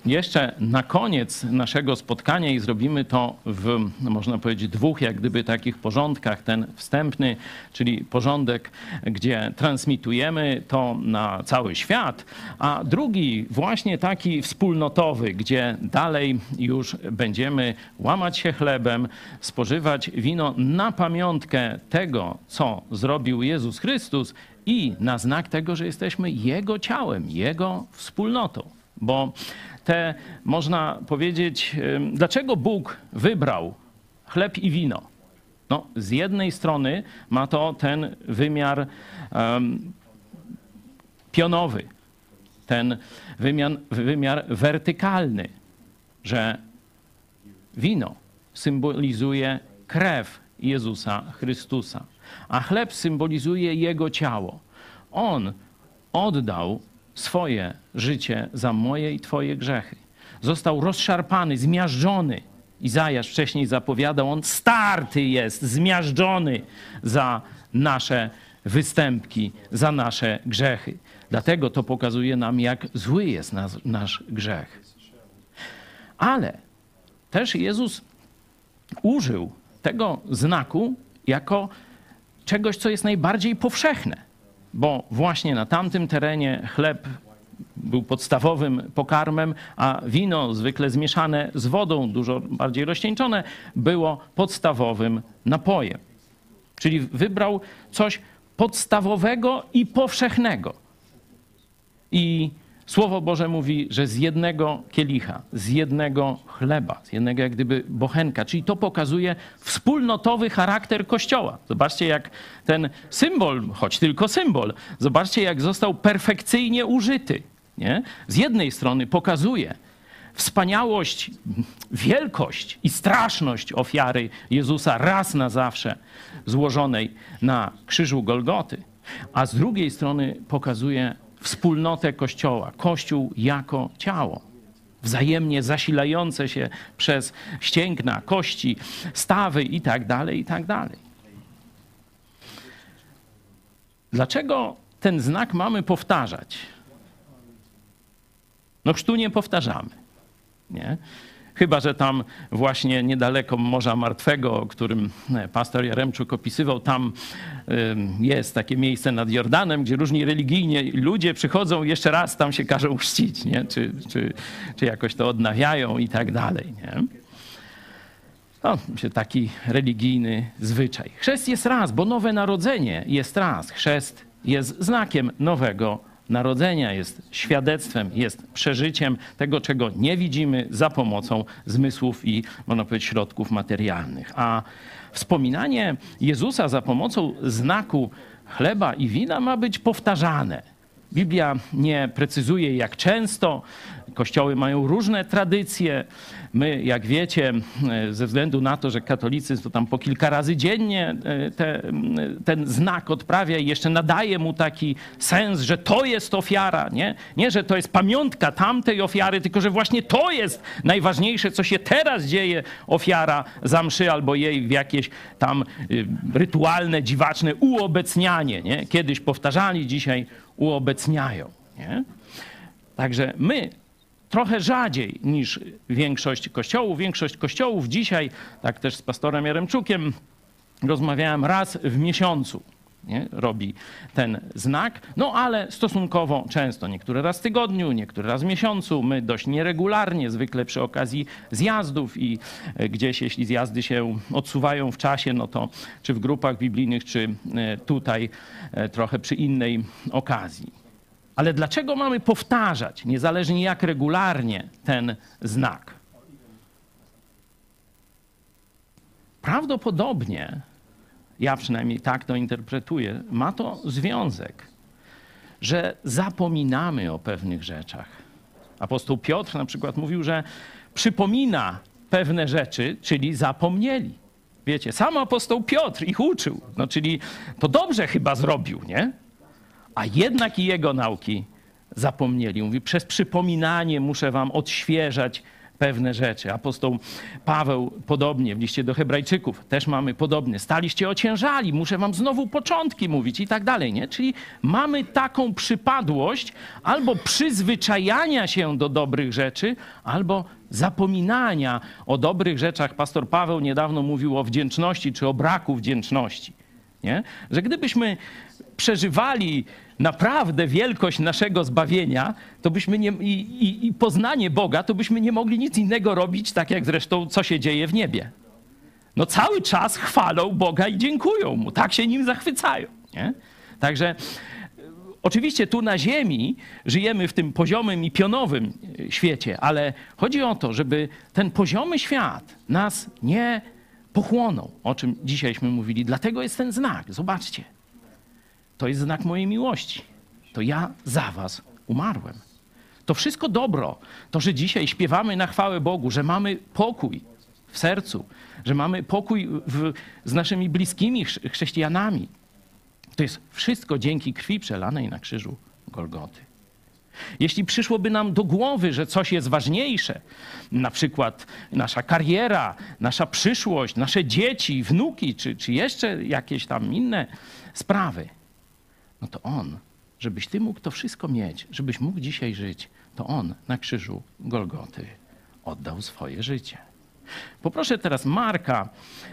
jeszcze na koniec naszego spotkania i zrobimy to w, można powiedzieć, dwóch jak gdyby takich porządkach. Ten wstępny, czyli porządek, gdzie transmitujemy to na cały świat, a drugi właśnie taki wspólnotowy, gdzie dalej już będziemy łamać się chlebem, spożywać wino na pamiątkę tego, co zrobił Jezus Chrystus i na znak tego, że jesteśmy Jego ciałem, Jego wspólnotą. Bo te, można powiedzieć, dlaczego Bóg wybrał chleb i wino? No, z jednej strony ma to ten wymiar um, pionowy, ten wymiar, wymiar wertykalny, że wino symbolizuje krew Jezusa Chrystusa, a chleb symbolizuje Jego ciało. On oddał swoje życie za moje i Twoje grzechy. Został rozszarpany, zmiażdżony. Izajasz wcześniej zapowiadał, on starty jest, zmiażdżony za nasze występki, za nasze grzechy. Dlatego to pokazuje nam, jak zły jest nas, nasz grzech. Ale też Jezus użył tego znaku jako czegoś, co jest najbardziej powszechne bo właśnie na tamtym terenie chleb był podstawowym pokarmem, a wino, zwykle zmieszane z wodą, dużo bardziej rozcieńczone, było podstawowym napojem. Czyli wybrał coś podstawowego i powszechnego. I Słowo Boże mówi, że z jednego kielicha, z jednego chleba, z jednego jak gdyby bochenka, czyli to pokazuje wspólnotowy charakter Kościoła. Zobaczcie, jak ten symbol, choć tylko symbol, zobaczcie, jak został perfekcyjnie użyty. Nie? Z jednej strony pokazuje wspaniałość, wielkość i straszność ofiary Jezusa raz na zawsze złożonej na krzyżu Golgoty, a z drugiej strony pokazuje wspólnotę Kościoła, Kościół jako ciało. Wzajemnie zasilające się przez ścięgna, kości, stawy i tak dalej, i tak dalej. Dlaczego ten znak mamy powtarzać? No chrztu nie powtarzamy. Nie? Chyba, że tam właśnie niedaleko Morza Martwego, o którym e, pastor Jaremczuk opisywał, tam jest takie miejsce nad Jordanem, gdzie różni religijni ludzie przychodzą jeszcze raz tam się każą chrzcić, nie? Czy, czy, czy jakoś to odnawiają i tak dalej. Nie? no, taki religijny zwyczaj. Chrzest jest raz, bo nowe narodzenie jest raz. Chrzest jest znakiem nowego narodzenia, jest świadectwem, jest przeżyciem tego, czego nie widzimy za pomocą zmysłów i, można powiedzieć, środków materialnych. A wspominanie Jezusa za pomocą znaku chleba i wina ma być powtarzane. Biblia nie precyzuje jak często. Kościoły mają różne tradycje. My, jak wiecie, e, ze względu na to, że katolicyzm to tam po kilka razy dziennie e, te, ten znak odprawia i jeszcze nadaje mu taki sens, że to jest ofiara, nie? Nie, że to jest pamiątka tamtej ofiary, tylko że właśnie to jest najważniejsze, co się teraz dzieje, ofiara za mszy albo jej w jakieś tam y, rytualne, dziwaczne uobecnianie, nie? Kiedyś powtarzali, dzisiaj uobecniają, nie? Także my trochę rzadziej niż większość kościołów. Większość kościołów dzisiaj, tak też z pastorem Jaremczukiem rozmawiałem raz w miesiącu. Nie? robi ten znak, no ale stosunkowo często, niektóre raz w tygodniu, niektóre raz w miesiącu, my dość nieregularnie, zwykle przy okazji zjazdów i e, gdzieś, jeśli zjazdy się odsuwają w czasie, no to czy w grupach biblijnych, czy e, tutaj e, trochę przy innej okazji. Ale dlaczego mamy powtarzać, niezależnie jak regularnie, ten znak? Prawdopodobnie, ja przynajmniej tak to interpretuję, ma to związek, że zapominamy o pewnych rzeczach. Apostoł Piotr na przykład mówił, że przypomina pewne rzeczy, czyli zapomnieli. Wiecie, sam apostoł Piotr ich uczył, no czyli to dobrze chyba zrobił, nie? A jednak i jego nauki zapomnieli. Mówi, przez przypominanie muszę wam odświeżać pewne rzeczy. Apostoł Paweł podobnie w liście do Hebrajczyków też mamy podobnie. Staliście ociężali, muszę wam znowu początki mówić i tak dalej, nie? Czyli mamy taką przypadłość albo przyzwyczajania się do dobrych rzeczy, albo zapominania o dobrych rzeczach. Pastor Paweł niedawno mówił o wdzięczności czy o braku wdzięczności. Nie? Że gdybyśmy przeżywali naprawdę wielkość naszego zbawienia, to byśmy nie, i, i, i poznanie Boga, to byśmy nie mogli nic innego robić, tak jak zresztą co się dzieje w niebie. No cały czas chwalą Boga i dziękują Mu, tak się Nim zachwycają. Nie? Także oczywiście tu na ziemi żyjemy w tym poziomym i pionowym świecie, ale chodzi o to, żeby ten poziomy świat nas nie pochłonął, o czym dzisiejśmy mówili. Dlatego jest ten znak. Zobaczcie. To jest znak mojej miłości. To ja za was umarłem. To wszystko dobro, to, że dzisiaj śpiewamy na chwałę Bogu, że mamy pokój w sercu, że mamy pokój w, z naszymi bliskimi chrześcijanami, to jest wszystko dzięki krwi przelanej na krzyżu Golgoty. Jeśli przyszłoby nam do głowy, że coś jest ważniejsze, na przykład nasza kariera, nasza przyszłość, nasze dzieci, wnuki, czy, czy jeszcze jakieś tam inne sprawy, no to On, żebyś Ty mógł to wszystko mieć, żebyś mógł dzisiaj żyć, to On na krzyżu Golgoty oddał swoje życie. Poproszę teraz Marka.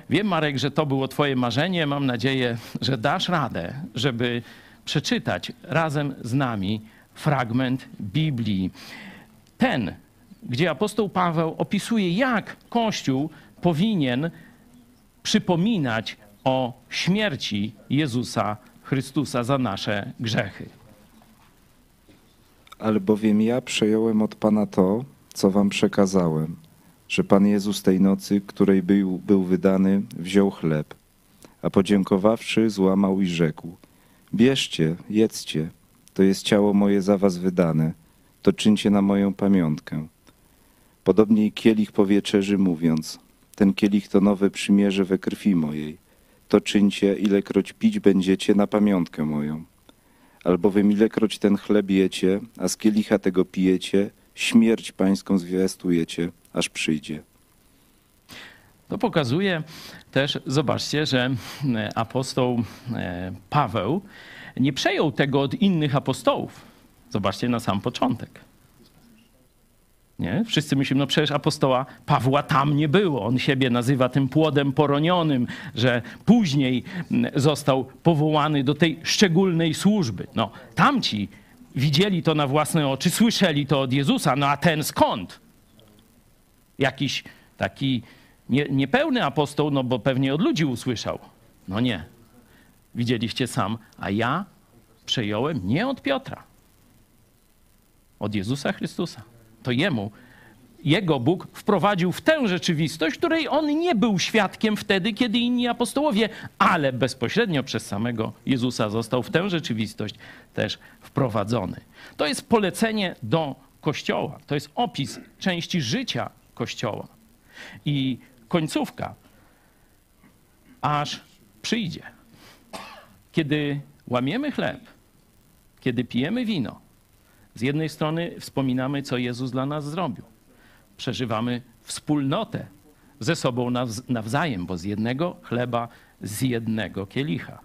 Wiem, Marek, że to było Twoje marzenie. Mam nadzieję, że dasz radę, żeby przeczytać razem z nami fragment Biblii. Ten, gdzie apostoł Paweł opisuje, jak Kościół powinien przypominać o śmierci Jezusa Chrystusa za nasze grzechy.
Albowiem ja przejąłem od Pana to, co wam przekazałem, że Pan Jezus tej nocy, której był, był wydany, wziął chleb, a podziękowawszy, złamał i rzekł: Bierzcie, jedzcie, to jest ciało moje za was wydane, to czyńcie na moją pamiątkę. Podobnie i kielich po wieczerzy mówiąc, ten kielich to nowe przymierze we krwi mojej to czyńcie, ilekroć pić będziecie na pamiątkę moją. Albowiem ilekroć ten chleb jecie, a z kielicha tego pijecie, śmierć pańską zwiastujecie, aż przyjdzie.
To pokazuje też, zobaczcie, że e, apostoł e, Paweł nie przejął tego od innych apostołów. Zobaczcie na sam początek. Nie? Wszyscy myślimy, no przecież apostoła Pawła tam nie było. On siebie nazywa tym płodem poronionym, że później mm, został powołany do tej szczególnej służby. No, tamci widzieli to na własne oczy, słyszeli to od Jezusa, no a ten skąd? Jakiś taki Nie, niepełny apostoł, no bo pewnie od ludzi usłyszał. No nie. Widzieliście sam, a ja przejąłem nie od Piotra, od Jezusa Chrystusa. To jemu, jego Bóg wprowadził w tę rzeczywistość, której on nie był świadkiem wtedy, kiedy inni apostołowie, ale bezpośrednio przez samego Jezusa został w tę rzeczywistość też wprowadzony. To jest polecenie do Kościoła. To jest opis części życia Kościoła. I końcówka, aż przyjdzie. Kiedy łamiemy chleb, kiedy pijemy wino, z jednej strony wspominamy, co Jezus dla nas zrobił. Przeżywamy wspólnotę ze sobą nawz- nawzajem, bo z jednego chleba, z jednego kielicha.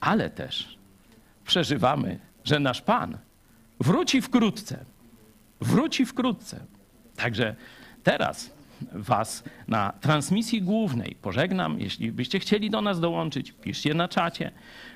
Ale też przeżywamy, że nasz Pan wróci wkrótce. Wróci wkrótce. Także teraz Was na transmisji głównej pożegnam. Jeśli byście chcieli do nas dołączyć, piszcie na czacie,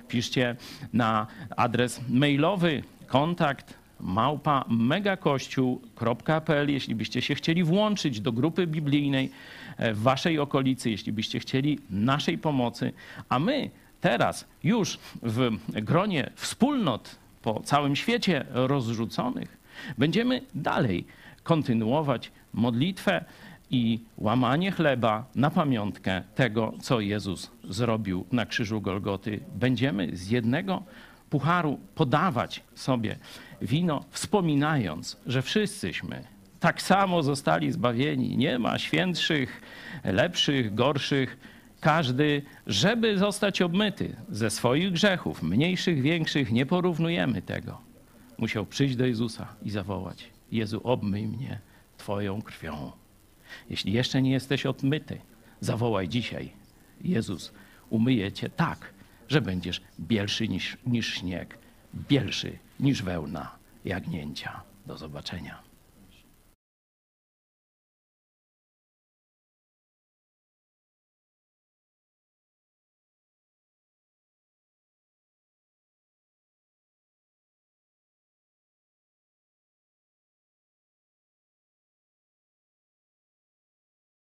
piszcie na adres mailowy kontakt małpa megakościół.pl, jeśli byście się chcieli włączyć do grupy biblijnej e, w waszej okolicy, jeśli byście chcieli naszej pomocy, a my teraz już w gronie wspólnot po całym świecie rozrzuconych będziemy dalej kontynuować modlitwę i łamanie chleba na pamiątkę tego, co Jezus zrobił na krzyżu Golgoty. Będziemy z jednego pucharu podawać sobie wino, wspominając, że wszyscyśmy tak samo zostali zbawieni. Nie ma świętszych, lepszych, gorszych. Każdy, żeby zostać obmyty ze swoich grzechów, mniejszych, większych, nie porównujemy tego. Musiał przyjść do Jezusa i zawołać: Jezu, obmyj mnie Twoją krwią. Jeśli jeszcze nie jesteś odmyty, zawołaj dzisiaj. Jezus umyje cię tak, że będziesz bielszy niż, niż śnieg, bielszy niż wełna jagnięcia. Do zobaczenia.